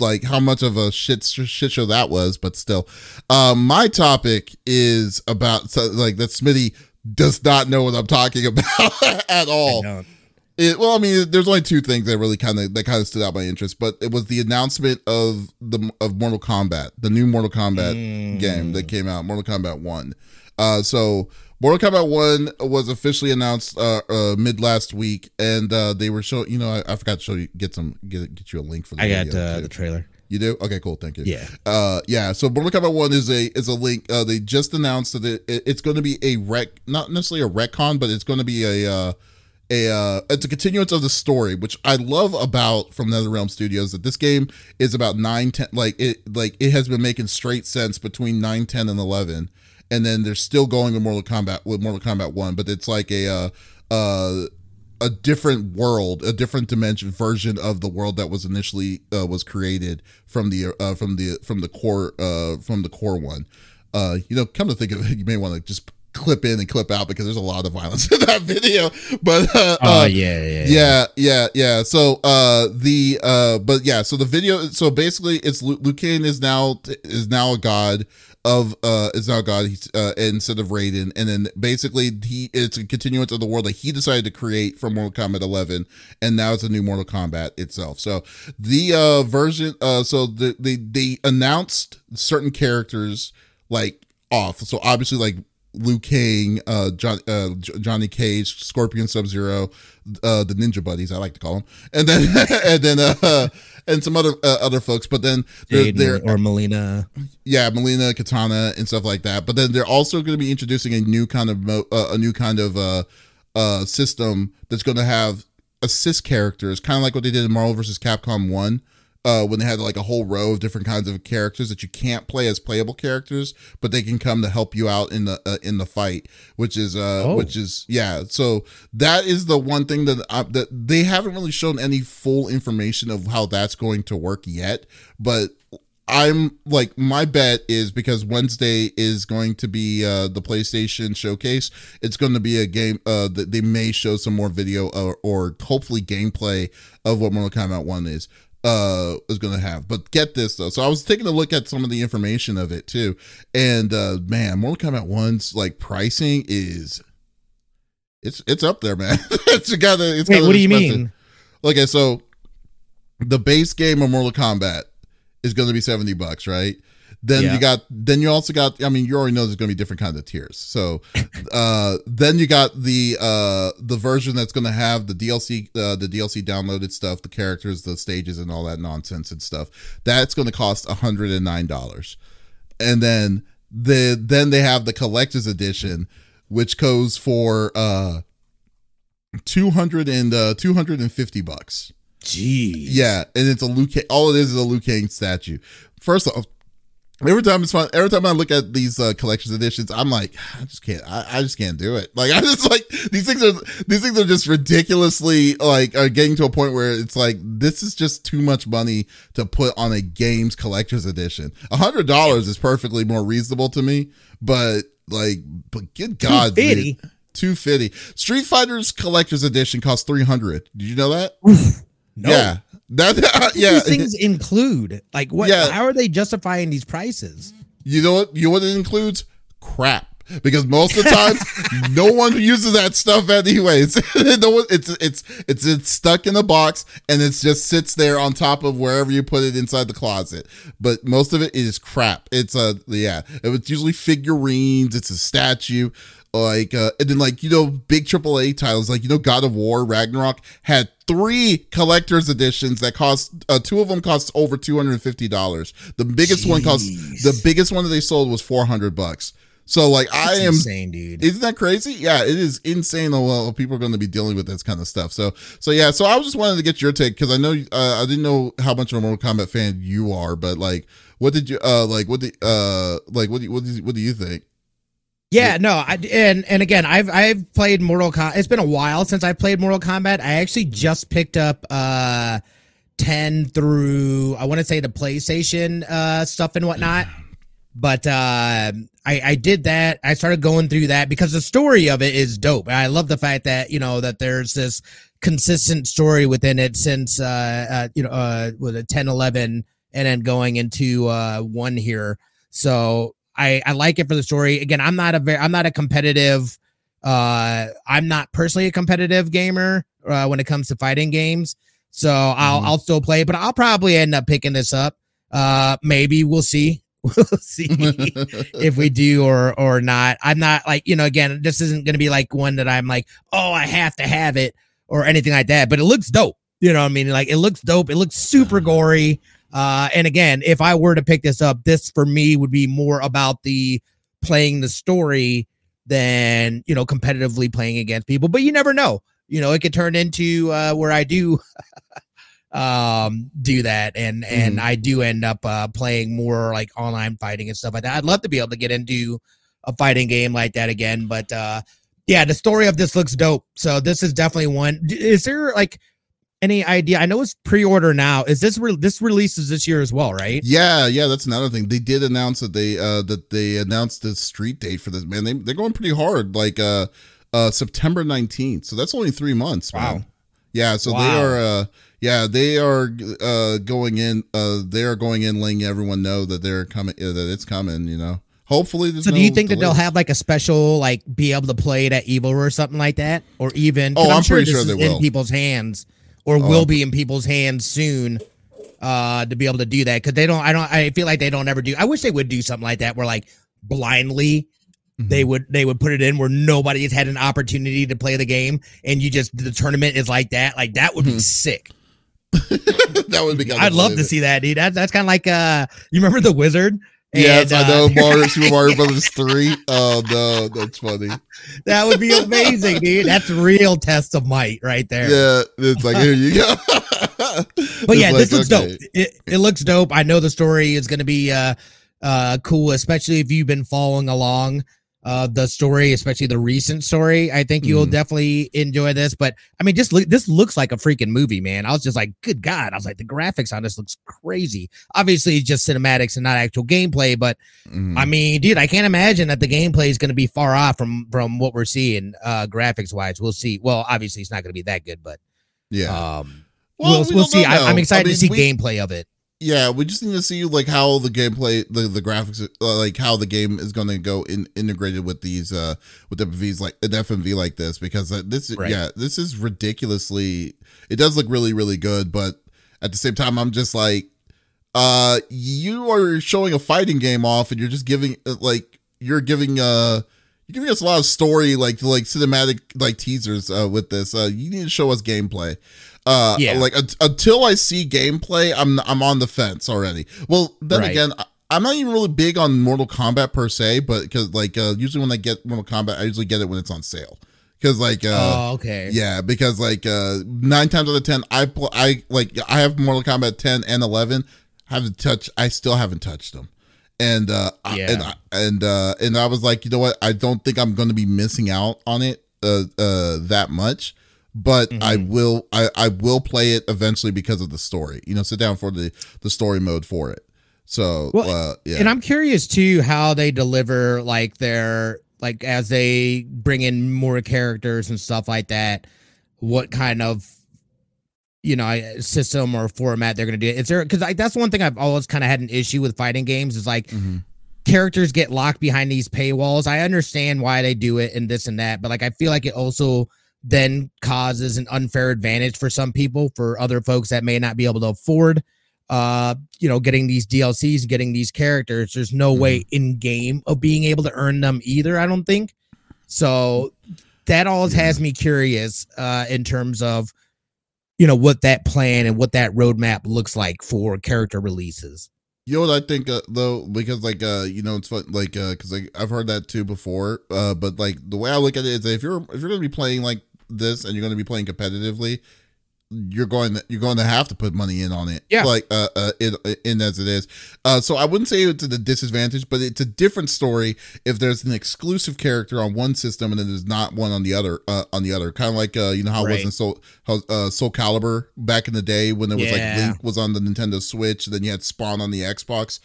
like how much of a shit shit show that was. But still, um, my topic is about so, like that Smitty does not know what I'm talking about at all. It, well, I mean, there's only two things that really kind of that kind of stood out my interest, but it was the announcement of the of Mortal Kombat, the new Mortal Kombat Mm. game that came out, Mortal Kombat One. Uh, so Mortal Kombat One was officially announced uh, uh mid last week, and uh they were showing. You know, I, I forgot to show you get some get get you a link for the I got uh, the trailer. You do? Okay, cool. Thank you. Yeah. Uh, yeah. So Mortal Kombat One is a is a link. Uh, they just announced that it, it- it's going to be a rec, not necessarily a retcon, but it's going to be a uh, a uh, it's a continuance of the story, which I love about from NetherRealm Studios. That this game is about nine ten, like it like it has been making straight sense between nine ten and eleven, and then they're still going with Mortal Kombat with Mortal Kombat One, but it's like a uh, uh a different world, a different dimension version of the world that was initially uh, was created from the uh, from the from the core uh, from the core one. Uh, you know, come to think of it, you may want to just clip in and clip out because there's a lot of violence in that video. But uh, Oh uh, yeah, yeah, yeah, yeah, yeah. So uh the uh but yeah, so the video so basically it's Lu- Liu is now is now a god of uh is now a god he's uh instead of Raiden and then basically he it's a continuance of the world that he decided to create from Mortal Kombat 11 and now it's a new Mortal Kombat itself. So the uh version uh so the they they announced certain characters like off. So obviously like Liu Kang, uh, John, uh, Johnny Cage, Scorpion Sub Zero, uh, the Ninja Buddies, I like to call them, and then and then uh, and some other uh, other folks. But then they're, they're or Mileena. yeah, Mileena, Katana, and stuff like that. But then they're also going to be introducing a new kind of mo- uh, a new kind of uh, uh, system that's going to have assist characters, kind of like what they did in Marvel vs. Capcom One, uh, when they had like a whole row of different kinds of characters that you can't play as playable characters, but they can come to help you out in the uh, in the fight, which is uh, Oh. which is yeah. So that is the one thing that uh, that they haven't really shown any full information of how that's going to work yet, but. I'm like my bet is because Wednesday is going to be uh the PlayStation showcase. It's going to be a game uh that they may show some more video or, or hopefully gameplay of what Mortal Kombat 1 is uh is to have. But get this though. So I was taking a look at some of the information of it too. And uh man, Mortal Kombat 1's like pricing is it's it's up there, man. it's got it's Wait, what do you mean? Okay, so the base game of Mortal Kombat is to be 70 bucks, right? Then Yeah. you got then you also got I mean you already know there's going to be different kinds of tiers. So uh then you got the uh the version that's going to have the DLC uh, the DLC downloaded stuff, the characters, the stages and all that nonsense and stuff. That's going to cost $109. And then the then they have the collector's edition which goes for uh 200 and uh 250 bucks. Jeez. Yeah, and it's a Luke. All it is is a Liu Kang statue. First off, every time it's fun. Every time I look at these uh, collector's editions, I'm like, I just can't. I, I just can't do it. Like I just like these things are these things are just ridiculously like are getting to a point where it's like this is just too much money to put on a games collector's edition. A hundred dollars is perfectly more reasonable to me, but like, but good God, dude. 250? Two fifty. Street Fighter's collector's edition costs three hundred. Did you know that? No. Yeah. That What yeah. These things include like what? Yeah. How are they justifying these prices? You know what? You know what it includes? Crap. Because most of the times, no one uses that stuff anyways. no one, it's it's it's it's stuck in a box and it just sits there on top of wherever you put it inside the closet. But most of it is crap. It's a yeah. It's usually figurines. It's a statue. Like uh, and then like you know big AAA titles like you know God of War Ragnarok had three collector's editions that cost uh, two of them cost over two hundred and fifty dollars. The biggest one cost the biggest one that they sold was four hundred bucks. So like I am insane, dude. isn't that crazy? Yeah, it is insane. How well people are going to be dealing with this kind of stuff. So, so yeah. So I was just wanted to get your take because I know uh, I didn't know how much of a Mortal Kombat fan you are, but like, what did you uh like? What did uh like? What do you, what do you, what do you think? Yeah, no, I, and and again, I've I've played Mortal Kombat. It's been a while since I played Mortal Kombat. I actually just picked up uh ten through I want to say the PlayStation uh stuff and whatnot. But uh, I I did that. I started going through that because the story of it is dope. I love the fact that you know that there's this consistent story within it since uh, uh you know uh with a 10 11 and then going into uh one here. So I I like it for the story. Again, I'm not a very I'm not a competitive uh I'm not personally a competitive gamer uh, when it comes to fighting games. So I'll Mhm. I'll still play, but I'll probably end up picking this up. Uh maybe we'll see. We'll see if we do or or not. I'm not like, you know, again, this isn't gonna be like one that I'm like, oh, I have to have it or anything like that. But it looks dope. You know what I mean? Like it looks dope. It looks super gory. Uh, and again, if I were to pick this up, this for me would be more about the playing the story than you know competitively playing against people. But you never know. You know, it could turn into uh, where I do um do that and and I do end up uh playing more like online fighting and stuff like that. I'd love to be able to get into a fighting game like that again, but uh yeah, the story of this looks dope. So this is definitely one. Is there like any idea? I know it's pre-order now. Is this re- this releases this year as well, right? Yeah, yeah, that's another thing. They did announce that they uh that they announced the street date for this. Man, they they're going pretty hard. Like uh uh September 19th. So that's only 3 months, man. Wow. Yeah, so they are uh yeah, they are uh going in uh they are going in letting everyone know that they're coming uh, that it's coming, you know. Hopefully there's So do you think that they'll have like a special like be able to play it at Evo or something like that, or even? Oh, I'm pretty this sure is they will. in people's hands, or Oh, will be in people's hands soon, uh, to be able to do that because they don't. I don't. I feel like they don't ever do. I wish they would do something like that where like blindly Mm-hmm. they would they would put it in where nobody has had an opportunity to play the game and you just the tournament is like that. Like that would be Mhm. sick. that would be I'd love to see that, dude. That, that's kind of like uh, you remember the wizard Yes, And, I know uh, Mario Super Mario Brothers three. Oh no, that's funny. that would be amazing, dude. That's real test of might right there. Yeah, it's like here you go. But yeah, It's this looks like, dope. It, it looks dope. I know the story is going to be uh, uh, cool, especially if you've been following along uh, the story, especially the recent story. I think you'll Mhm. definitely enjoy this. But I mean, just look, this looks like a freaking movie, man. I was just like, good God. I was like, the graphics on this looks crazy. Obviously, it's just cinematics and not actual gameplay. But Mhm. I mean, dude, I can't imagine that the gameplay is going to be far off from from what we're seeing uh, graphics wise. We'll see. Well, obviously, it's not going to be that good, but yeah. um, Well, we'll, we we'll see. I, I'm excited I mean, to see we- gameplay of it. Yeah, we just need to see like how the gameplay, the the graphics, uh, like how the game is going to go in integrated with these uh with FMVs like an FMV like this because uh, this Right. yeah this is ridiculously it does look really really good but at the same time I'm just like uh you are showing a fighting game off and you're just giving uh, like you're giving uh you're giving us a lot of story like like cinematic like teasers uh with this uh you need to show us gameplay uh Yeah. like un- until i see gameplay i'm i'm on the fence already well then Right. again I- i'm not even really big on mortal kombat per se but because like uh usually when i get mortal kombat i usually get it when it's on sale because like uh oh, okay. yeah, because like uh nine times out of ten, I pl- I like I have Mortal Kombat ten and eleven. Haven't touched. I still haven't touched them, and uh I- Yeah. and I- and uh and I was like, you know what? I don't think I'm going to be missing out on it uh uh that much, but I Mhm. will I I will play it eventually because of the story. You know, sit down for the the story mode for it. So Well, uh yeah. And I'm curious too how they deliver like their like as they bring in more characters and stuff like that. What kind of you know system or format they're gonna do? Is there because like that's one thing I've always kind of had an issue with fighting games is like Mhm. characters get locked behind these paywalls. I understand why they do it and this and that, but like I feel like it also then causes an unfair advantage for some people for other folks that may not be able to afford uh you know getting these DLCs getting these characters. There's no way in game of being able to earn them either I don't think. So that always has me curious uh in terms of you know what that plan and what that roadmap looks like for character releases. You know what I think uh, though, because like uh, you know, it's fun, like uh, because like I've heard that too before. Uh, but like the way I look at it is, if you're if you're gonna be playing like this and you're gonna be playing competitively, you're going to, you're going to have to put money in on it. Yeah. like uh, uh in, in as it is. Uh, so I wouldn't say it's a disadvantage, but it's a different story if there's an exclusive character on one system and then there's not one on the other. Uh, on the other, kind of like uh, you know how it was Right. in Soul how, uh, Soulcalibur back in the day when there was Yeah. like Link was on the Nintendo Switch, then you had Spawn on the Xbox,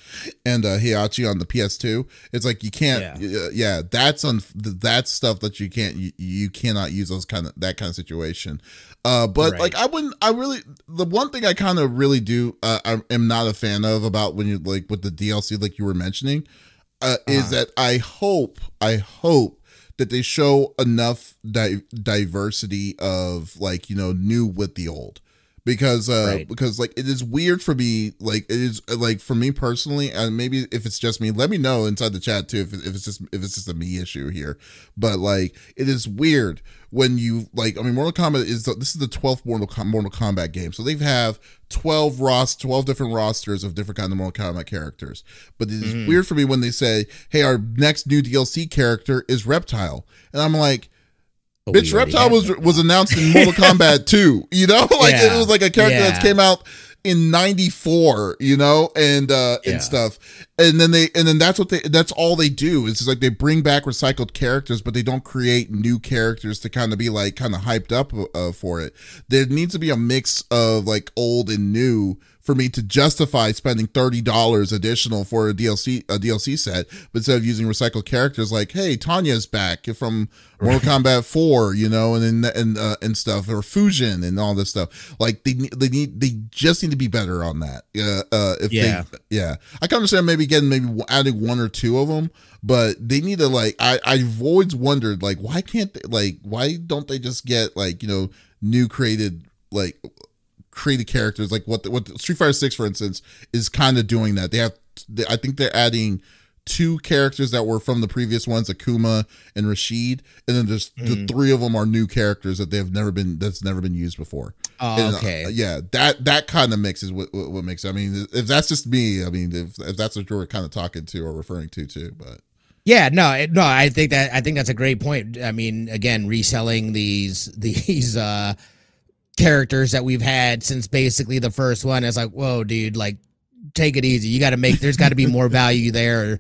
and uh, Heihachi on the PS2. It's like you can't, yeah, yeah that's on that's stuff that you can't, you, you cannot use those kind of that kind of situation. Uh, but Right. like I wouldn't, I really, the one thing I kind of really do, uh, I am not a fan of about when you like with the DLC, like you were mentioning, uh, is Uh-huh. that I hope, I hope that they show enough di- diversity of like you know new with the old because uh Right. because like it is weird for me like it is uh, like for me personally and maybe if it's just me let me know inside the chat too if, if it's just if it's just a me issue here but like it is weird when you like i mean mortal kombat is the, this is the 12th mortal, mortal kombat game so they have 12 rost 12 different rosters of different kind of mortal kombat characters but it is Mhm. weird for me when they say hey our next new dlc character is reptile and i'm like But Bitch, Reptile was was announced in Mortal Kombat 2, you know? Like Yeah. it was like a character Yeah. that came out in 94, you know, and uh Yeah. and stuff. And then they and then that's what they that's all they do. It's just like they bring back recycled characters, but they don't create new characters to kind of be like kind of hyped up uh, for it. There needs to be a mix of like old and new for me to justify spending thirty dollars additional for a DLC a DLC set, but instead of using recycled characters like, hey, Tanya's back from Mortal Kombat Four, you know, and then and uh, and stuff, or Fusion and all this stuff. Like they they need they just need to be better on that. Uh, uh if Yeah. they yeah, I can understand maybe getting maybe adding one or two of them, but they need to like I I've always wondered like why can't they like why don't they just get like you know new created like created characters like what the, what the, Street Fighter 6 for instance is kind of doing that they have they, I think they're adding two characters that were from the previous ones, Akuma and Rashid, and then there's the Mm. three of them are new characters that they've never been that's never been used before. Oh, And, uh, okay. yeah, that that kind of mix is what, what what makes. I mean, if that's just me, I mean, if, if that's what you're kind of talking to or referring to too, but Yeah, no, it- no. I think that I think that's a great point. I mean, again, reselling these these uh characters that we've had since basically the first one is like, whoa, dude, like take it easy. You got to make. There's got to be more value there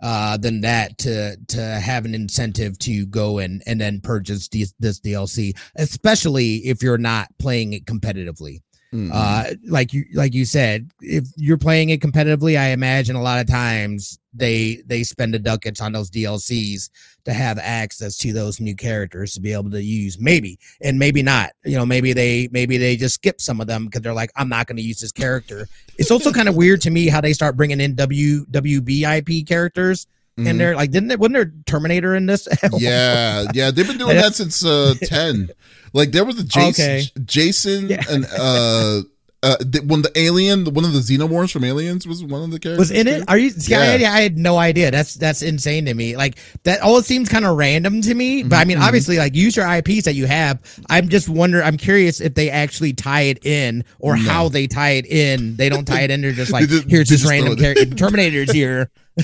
uh than that to to have an incentive to go and and then purchase these, this DLC, especially if you're not playing it competitively mm, uh like you like you said if you're playing it competitively i imagine a lot of times they they spend the ducats on those dlcs to have access to those new characters to be able to use. Maybe and maybe not. You know maybe they maybe they just skip some of them because they're like i'm not going to use this character. It's also kind of weird to me how they start bringing in w wbip characters mhm. and they're like didn't it wasn't there terminator in this yeah, yeah, they've been doing that since uh ten. Like there was a Jason, Okay. Jason, Yeah. and uh, uh, th- when the alien, one of the xenomorphs from Aliens was one of the characters. was in it too. are you see, I, Yeah. I had no idea that's that's insane to me like that all seems kind of random to me but i mean Mhm. obviously like use your ips that you have i'm just wonder i'm curious if they actually tie it in or No. how they tie it in they don't tie it in they're just like just- here's this just random character terminator's here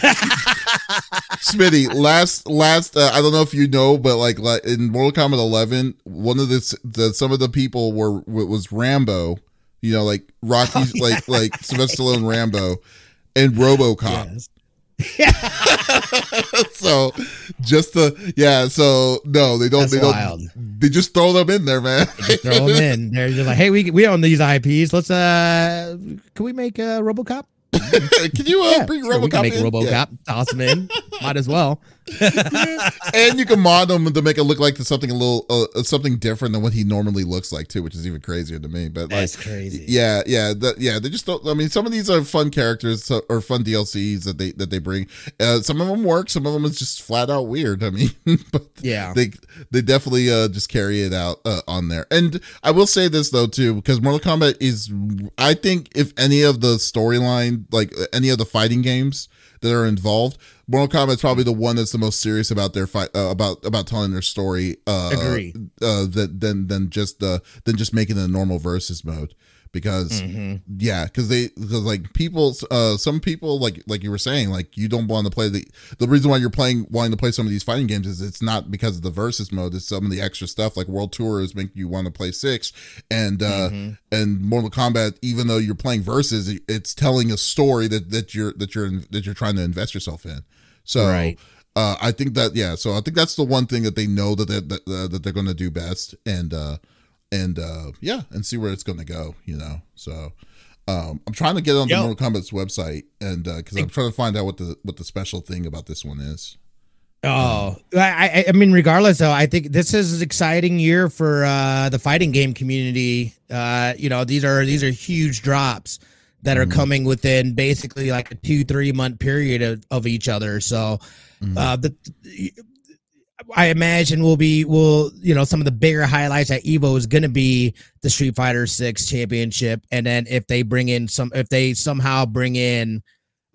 Smitty, last last uh, I don't know if you know, but like, like in Mortal Kombat 11, one of the, the some of the people were was Rambo, you know, like Rocky, Oh, yeah. like like Sylvester Stallone Rambo, and RoboCop. Yes. so just the yeah, so no, they don't That's they don't wild. they just throw them in there, man. Throw them in they're just like hey we we own these ips let's uh can we make uh robocop Can you uh, yeah, bring sure, we can make in? robocop Yeah. toss them in might as well and you can mod him to make it look like something a little uh, something different than what he normally looks like too, which is even crazier to me. But like, that's crazy yeah, yeah, that, yeah. They just don't. I mean, some of these are fun characters so, or fun DLCs that they that they bring. Uh, some of them work. Some of them is just flat out weird. I mean, but yeah they they definitely uh just carry it out uh, on there. And I will say this though too, because Mortal Kombat is, I think, if any of the storyline, like uh, any of the fighting games that are involved, Mortal Kombat is probably the one that's the most serious about their fight uh, about about telling their story. Uh, Agree. Uh, than than just uh than just making the normal versus mode. Because Mhm. yeah, because they because like people, uh, some people like like you were saying, like you don't want to play the the reason why you're playing wanting to play some of these fighting games is it's not because of the versus mode. It's some of the extra stuff like World Tours make you want to play six, and uh Mhm. and Mortal Kombat. Even though you're playing versus, it's telling a story that that you're that you're that you're trying to invest yourself in. So Right. uh, I think that yeah, so I think that's the one thing that they know that that that, that they're going to do best, and uh, and uh, yeah, and see where it's going to go, you know. So um, I'm trying to get on the Yo. Mortal Kombat's website, and because I'm trying to find out what the what the special thing about this one is. Oh, I, I, mean, regardless, though, I think this is an exciting year for uh, the fighting game community. Uh, you know, these are these are huge drops that are Mhm. coming within basically like a two three month period of, of each other. So, Mhm. uh, the I imagine will be will you know some of the bigger highlights at Evo is going to be the Street Fighter Six Championship, and then if they bring in some, if they somehow bring in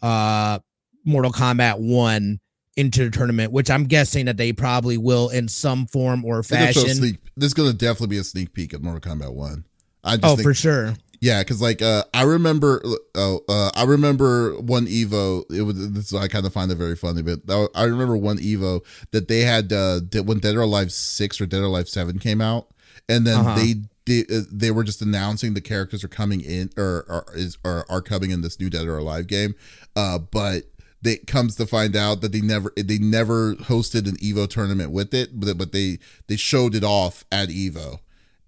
uh Mortal Kombat One into the tournament, which I'm guessing that they probably will in some form or They're gonna show a fashion. sneak- There's going to definitely be a sneak peek at Mortal Kombat One. I just Oh, for sure. Yeah, because like uh, I remember, uh, uh, I remember one Evo. It was this. I kind of find it very funny, but I remember one Evo that they had uh, when Dead or Alive Six or Dead or Alive Seven came out, and then Uh-huh. they did. Uh, they were just announcing the characters are coming in or are is are, are coming in this new Dead or Alive game, uh, but. They comes to find out that they never they never hosted an Evo tournament with it, but but they they showed it off at Evo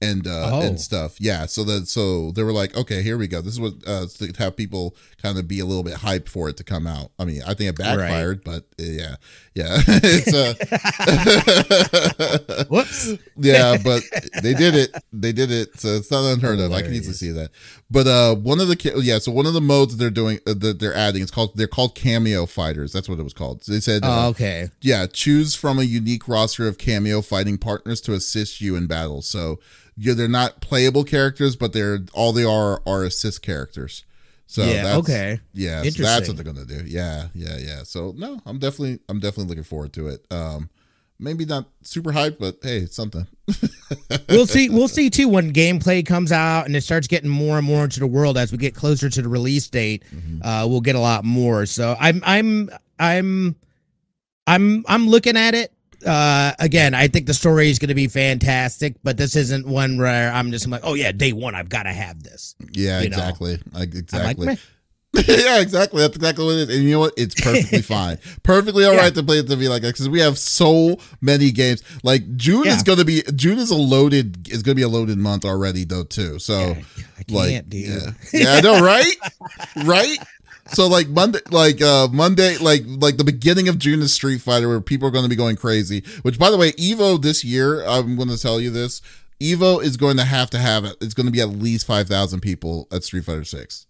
and uh Oh. and stuff. Yeah, so that so they were like, okay, here we go. This is what uh to have people kind of be a little bit hyped for it to come out. I mean, I think it backfired, but uh, yeah, yeah, it's uh, Whoops. yeah, but they did it. They did it. So it's not unheard of. I can easily see that. But uh, one of the yeah, so one of the modes that they're doing uh, that they're adding, it's called they're called cameo fighters. That's what it was called. So they said, uh, Oh, okay. yeah, choose from a unique roster of cameo fighting partners to assist you in battle. So yeah, they're not playable characters, but they're all they are are assist characters. So yeah, that's, okay. Yeah, so that's what they're gonna do. Yeah, yeah, yeah. So no, I'm definitely I'm definitely looking forward to it. Um maybe not super hyped, but hey, it's something. we'll see. We'll see too when gameplay comes out and it starts getting more and more into the world as we get closer to the release date. Mm-hmm. Uh, we'll get a lot more. So I'm I'm I'm I'm I'm looking at it. Uh, again, I think the story is going to be fantastic, but this isn't one where I'm just like, oh yeah, day one, I've got to have this. Yeah, exactly, like, exactly. Like, yeah, exactly. That's exactly what it is. And you know what? It's perfectly fine. Perfectly all yeah. right to play it to be like that because we have so many games. Like June yeah. is going to be June is a loaded is going to be a loaded month already though too. So yeah, like yeah, yeah, I know, right? right? So like Monday, like uh Monday, like like the beginning of June is Street Fighter, where people are going to be going crazy. Which, by the way, Evo this year, I'm going to tell you this: Evo is going to have to have it. It's going to be at least five thousand people at Street Fighter Six.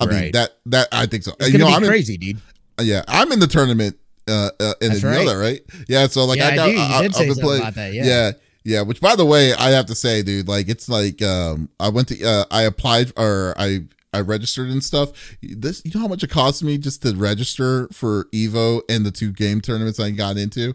I right. mean that that I think so. It's you know, I'm crazy, in, dude. Yeah, I'm in the tournament. Uh, uh and you right. know that, right? Yeah. So like, yeah, I got. I, do. You I, did say something about that. Yeah. yeah. Yeah, which by the way, I have to say, dude, like it's like um I went to uh I applied or I I registered and stuff. This you know how much it cost me just to register for Evo and the two game tournaments I got into?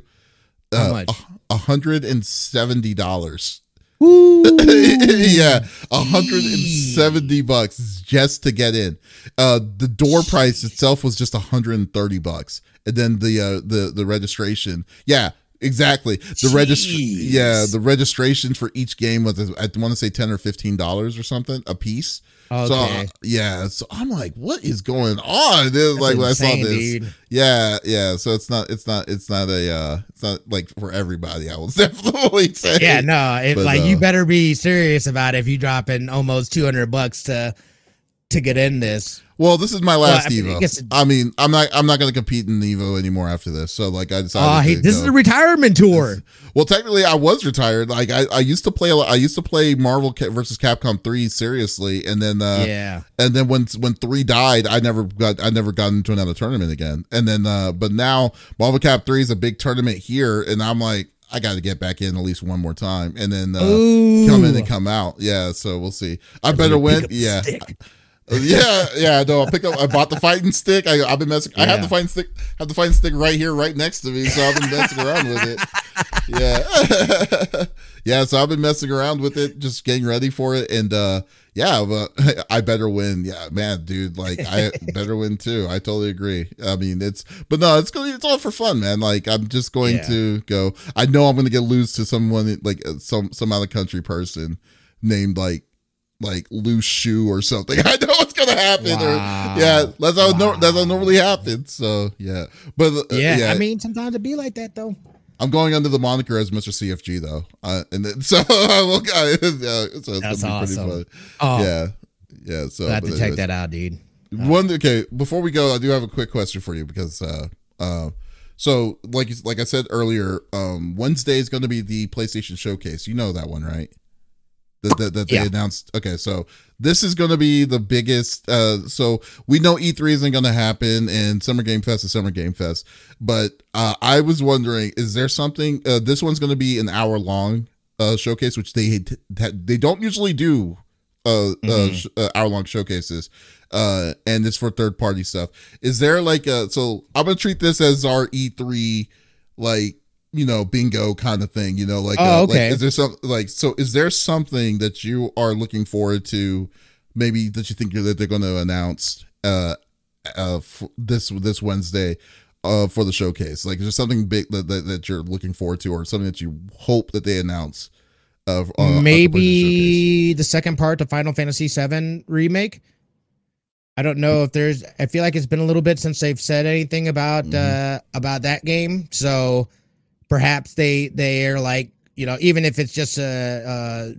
How uh, much? A hundred and seventy dollars. yeah, 170 bucks just to get in. Uh, the door price itself was just 130 bucks, and then the uh, the the registration. Yeah, exactly. The register. Yeah, the registration for each game was I want to say 10 or 15 dollars or something a piece. Okay. So uh, yeah, so I'm like, what is going on? It's like when I saw this. Dude. Yeah, yeah. So it's not, it's not, it's not a, uh it's not like for everybody. I will definitely say. Yeah, no. It, but, like uh, you better be serious about it if you dropping almost 200 bucks to to get in this. Well, this is my last well, I mean, Evo. I, I, mean, I'm not I'm not going to compete in Evo anymore after this. So like I decided. Oh, hey, this go. is a retirement tour. well, technically, I was retired. Like I, I used to play. I used to play Marvel versus Capcom three seriously, and then uh, yeah, and then when when three died, I never got I never got into another tournament again. And then uh, but now Marvel Cap three is a big tournament here, and I'm like. I got to get back in at least one more time, and then uh, come in and come out. Yeah, so we'll see. I better win. Yeah. yeah, yeah. No, I pick up. I bought the fighting stick. I, have been messing. Yeah. I have the fighting stick. Have the fighting stick right here, right next to me. So I've been messing around with it. Yeah, yeah. So I've been messing around with it, just getting ready for it, and uh yeah, but I better win. Yeah, man, dude. Like I better win too. I totally agree. I mean, it's but no, it's going. It's all for fun, man. Like I'm just going yeah. to go. I know I'm going to get lose to someone like uh, some some other country person named like like loose shoe or something. I know what's gonna happen. Wow. Or, yeah, that's how wow. no, that's how normally happens. So yeah, but uh, yeah, yeah, I mean sometimes it be like that though. I'm going under the moniker as Mr. CFG though, uh, and then, so will. Yeah, so it's that's gonna be awesome. Oh, yeah, yeah. So I have to check that out, dude. One okay. Before we go, I do have a quick question for you because uh, uh, so like like I said earlier, um, Wednesday is going to be the PlayStation Showcase. You know that one, right? That, that, that they yeah. announced. Okay, so this is going to be the biggest. Uh, so we know E3 isn't going to happen, and Summer Game Fest is Summer Game Fest. But uh, I was wondering, is there something? Uh, this one's going to be an hour long uh, showcase, which they they don't usually do. Uh, uh mm-hmm. uh, hour long showcases, uh, and it's for third party stuff. Is there like a so I'm gonna treat this as our E3 like you know bingo kind of thing you know like, oh, uh, okay. Like, is there some like so is there something that you are looking forward to maybe that you think that they're going to announce uh uh this this wednesday uh for the showcase like is there something big that, that, that you're looking forward to or something that you hope that they announce of uh, maybe the second part to final fantasy 7 remake I don't know if there's. I feel like it's been a little bit since they've said anything about mm-hmm. uh about that game. So perhaps they they are like you know even if it's just a, a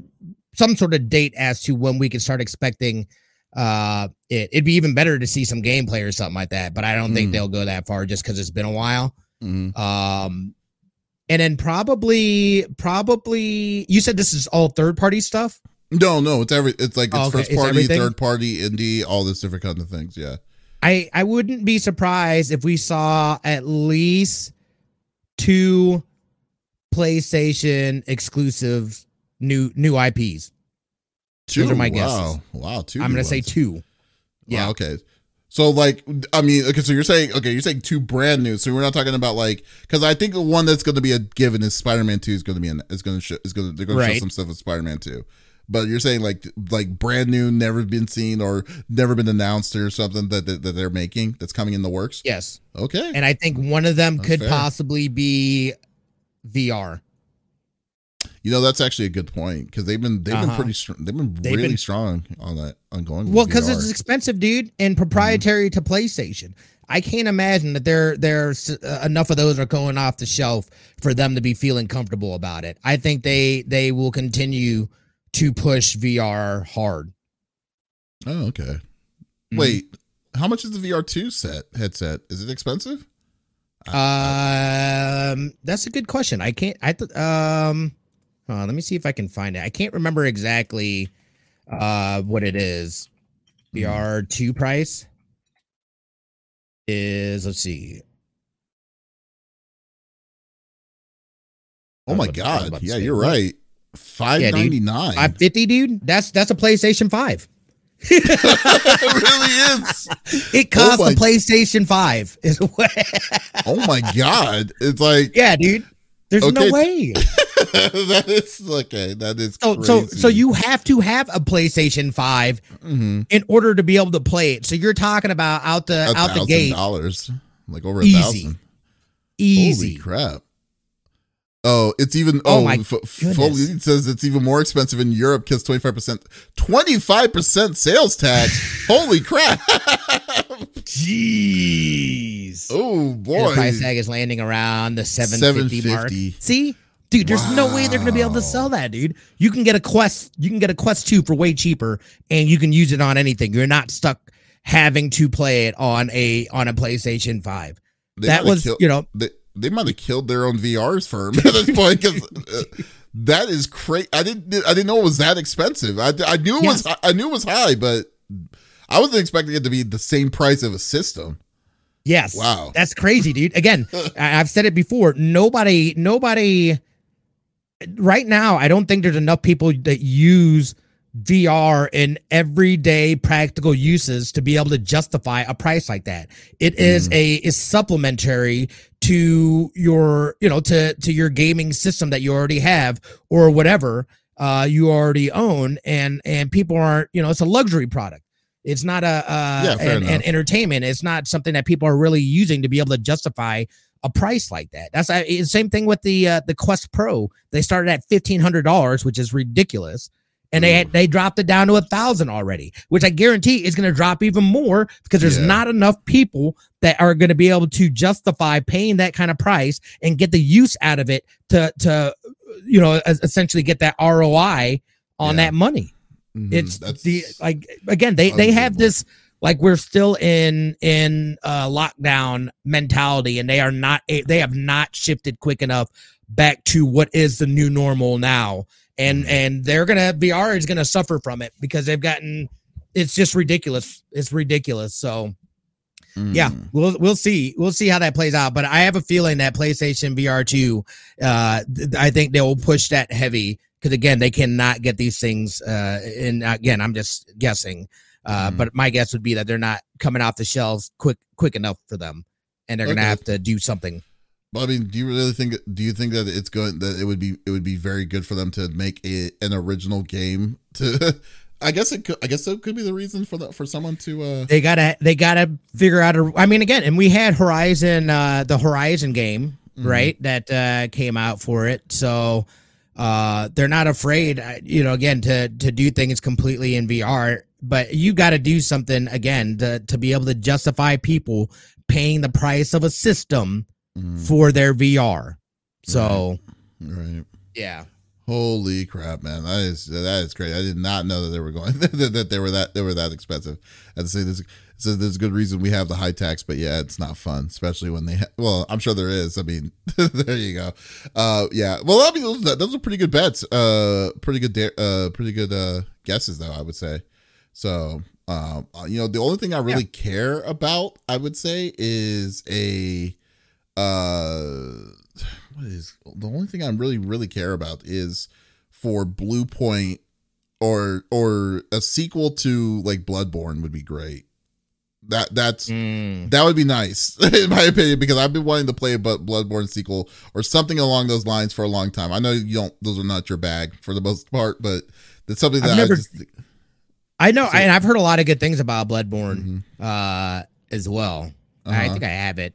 some sort of date as to when we can start expecting uh it it'd be even better to see some gameplay or something like that but i don't mm. think they'll go that far just because it's been a while mm. um and then probably probably you said this is all third party stuff no no it's every it's like it's oh, okay. first party third party indie all this different kind of things yeah i i wouldn't be surprised if we saw at least two PlayStation exclusive new new IPs. Two. Those are my guesses. Wow, wow. Two. I'm gonna say two. Yeah. Wow, okay. So like, I mean, okay. So you're saying, okay, you're saying two brand new. So we're not talking about like, because I think the one that's going to be a given is Spider-Man Two is going to be an, is going to show, is going to they're going to show some stuff with Spider-Man Two. But you're saying like like brand new, never been seen or never been announced or something that that, that they're making that's coming in the works. Yes. Okay. And I think one of them That's could fair. possibly be VR. You know that's actually a good point because they've been they've been Uh-huh. pretty str- they've been They've really been- strong on that on going. Well, because it's expensive, dude, and proprietary to PlayStation. I can't imagine that there there's uh, enough of those are going off the shelf for them to be feeling comfortable about it. I think they they will continue to push VR hard. oh okay. Mhm. Wait, how much is the VR two set headset? Is it expensive? Um, that's a good question. I can't. I th- um, uh, let me see if I can find it. I can't remember exactly uh what it is. VR two price is let's see. Oh my I was about- I was god! Yeah, you're right. Five ninety nine. Five fifty, dude. That's that's a PlayStation Five. it really is. It costs a PlayStation Five. Is what? Oh my god! It's like yeah, dude. There's Okay, no way. that is okay. That is So crazy. so so you have to have a PlayStation Five Mhm. in order to be able to play it. So you're talking about out the a out the gate, dollars, like over a Easy. thousand. easy. Holy crap! Oh, it's even. Oh Oh, my f-. Foley says it's even more expensive in Europe because twenty five percent, twenty five percent sales tax. Holy crap! Jeez. oh And the boy! price tag is landing around the 750, mark. See? Dude, there's no way they're gonna be able to sell that, dude. You can get a Quest, you can get a Quest 2 for way cheaper, and you can use it on anything. You're not stuck having to play it on a on a PlayStation 5. They that was, kill- you know, they, they might have killed their own VR's firm at this point because uh, that is crazy. I didn't I didn't know it was that expensive. I, I knew it was I knew it was high, but I wasn't expecting it to be the same price of a system. Yes. Wow. That's crazy, dude. Again, I've said it before. Nobody, nobody right now, I don't think there's enough people that use VR in everyday practical uses to be able to justify a price like that. It is a is supplementary to your, you know, to to your gaming system that you already have or whatever uh you already own and and people aren't, you know, it's a luxury product. It's not a uh Yeah, an, an entertainment. It's not something that people are really using to be able to justify a price like that. That's uh, the same thing with the uh, the Quest Pro. They started at fifteen hundred dollars, which is ridiculous, and they had, they dropped it down to a thousand already, which I guarantee is going to drop even more because there's Yeah. not enough people that are going to be able to justify paying that kind of price and get the use out of it to to you know essentially get that ROI on Yeah. that money. Mhm, It's that's the like again they they have this like we're still in in uh lockdown mentality and they are not they have not shifted quick enough back to what is the new normal now and Mhm. and they're gonna VR is gonna suffer from it because they've gotten it's just ridiculous. It's ridiculous. So yeah mm. we'll we'll see. We'll see how that plays out. But I have a feeling that PlayStation VR 2 uh I think they will push that heavy because again they cannot get these things uh and again I'm just guessing. Uh Mhm. but my guess would be that they're not coming off the shelves quick quick enough for them. And they're gonna have to do something I mean, do you really think? Do you think that it's going that it would be it would be very good for them to make a, an original game? To, I guess it could. I guess that could be the reason for that for someone to. uh they gotta they gotta figure out a i mean again and we had horizon uh the horizon game Mhm. right that uh came out for it so uh they're not afraid uh, you know again to to do things completely in vr but you got to do something again to to be able to justify people paying the price of a system mm, for their vr so right. yeah Holy crap, man! That is that is great. I did not know that they were going that, they were that they were that expensive. I'd say there's so there's a good reason we have the high tax, but yeah, it's not fun, especially when they. Ha- well, I'm sure there is. I mean, there you go. Uh, yeah. Well, I mean, those, those are pretty good bets. Uh, pretty good. da- Uh, pretty good. Uh, guesses though. I would say. So, um, uh, you know, the only thing I really care about, I would say, is a uh what is the only thing I really really care about is for Bluepoint or or a sequel to like Bloodborne would be great. That that's Mm. that would be nice in my opinion because I've been wanting to play a Bloodborne sequel or something along those lines for a long time. I know you don't; those are not your bag for the most part, but that's something I've that never- I just I know, So- and I've heard a lot of good things about Bloodborne Mhm. uh, as well. I Uh-huh. think I have it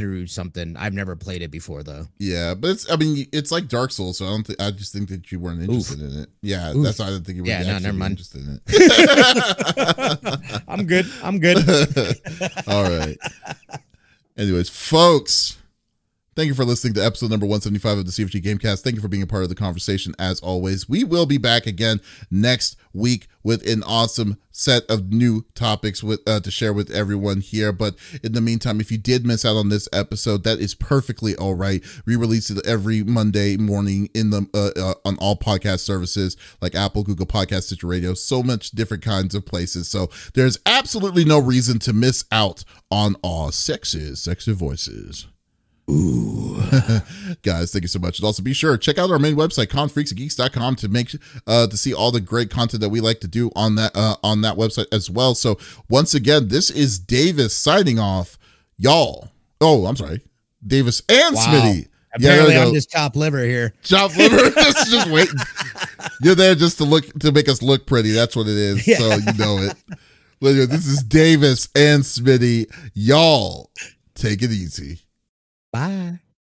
through something. I've never played it before though. Yeah, but it's I mean it's like Dark Souls, so I don't think I just think that you weren't interested in it. Yeah, Oof. that's why I didn't think you were Yeah, no, never mind. interested in it. I'm good. I'm good. All right. Anyways, folks, thank you for listening to episode number 175 of the CFG Gamecast. Thank you for being a part of the conversation as always. We will be back again next week with an awesome set of new topics with uh, to share with everyone here. But in the meantime, if you did miss out on this episode, that is perfectly all right. We release it every Monday morning in the uh, uh, on all podcast services like Apple, Google Podcast, Stitcher Radio, so much different kinds of places. So there's absolutely no reason to miss out on all sexes, sexy voices. Ooh. Guys, thank you so much. And also be sure to check out our main website, confreaksandgeeks.com to make uh to see all the great content that we like to do on that uh on that website as well. So once again, this is Davis signing off. Y'all. Oh, I'm sorry. Davis and Wow. Smitty. Apparently, we I'm just top liver here. Chop liver. just, just waiting. You're there just to look to make us look pretty. That's what it is. Yeah. So you know it. But anyway, this is Davis and Smitty. Y'all take it easy. Bye.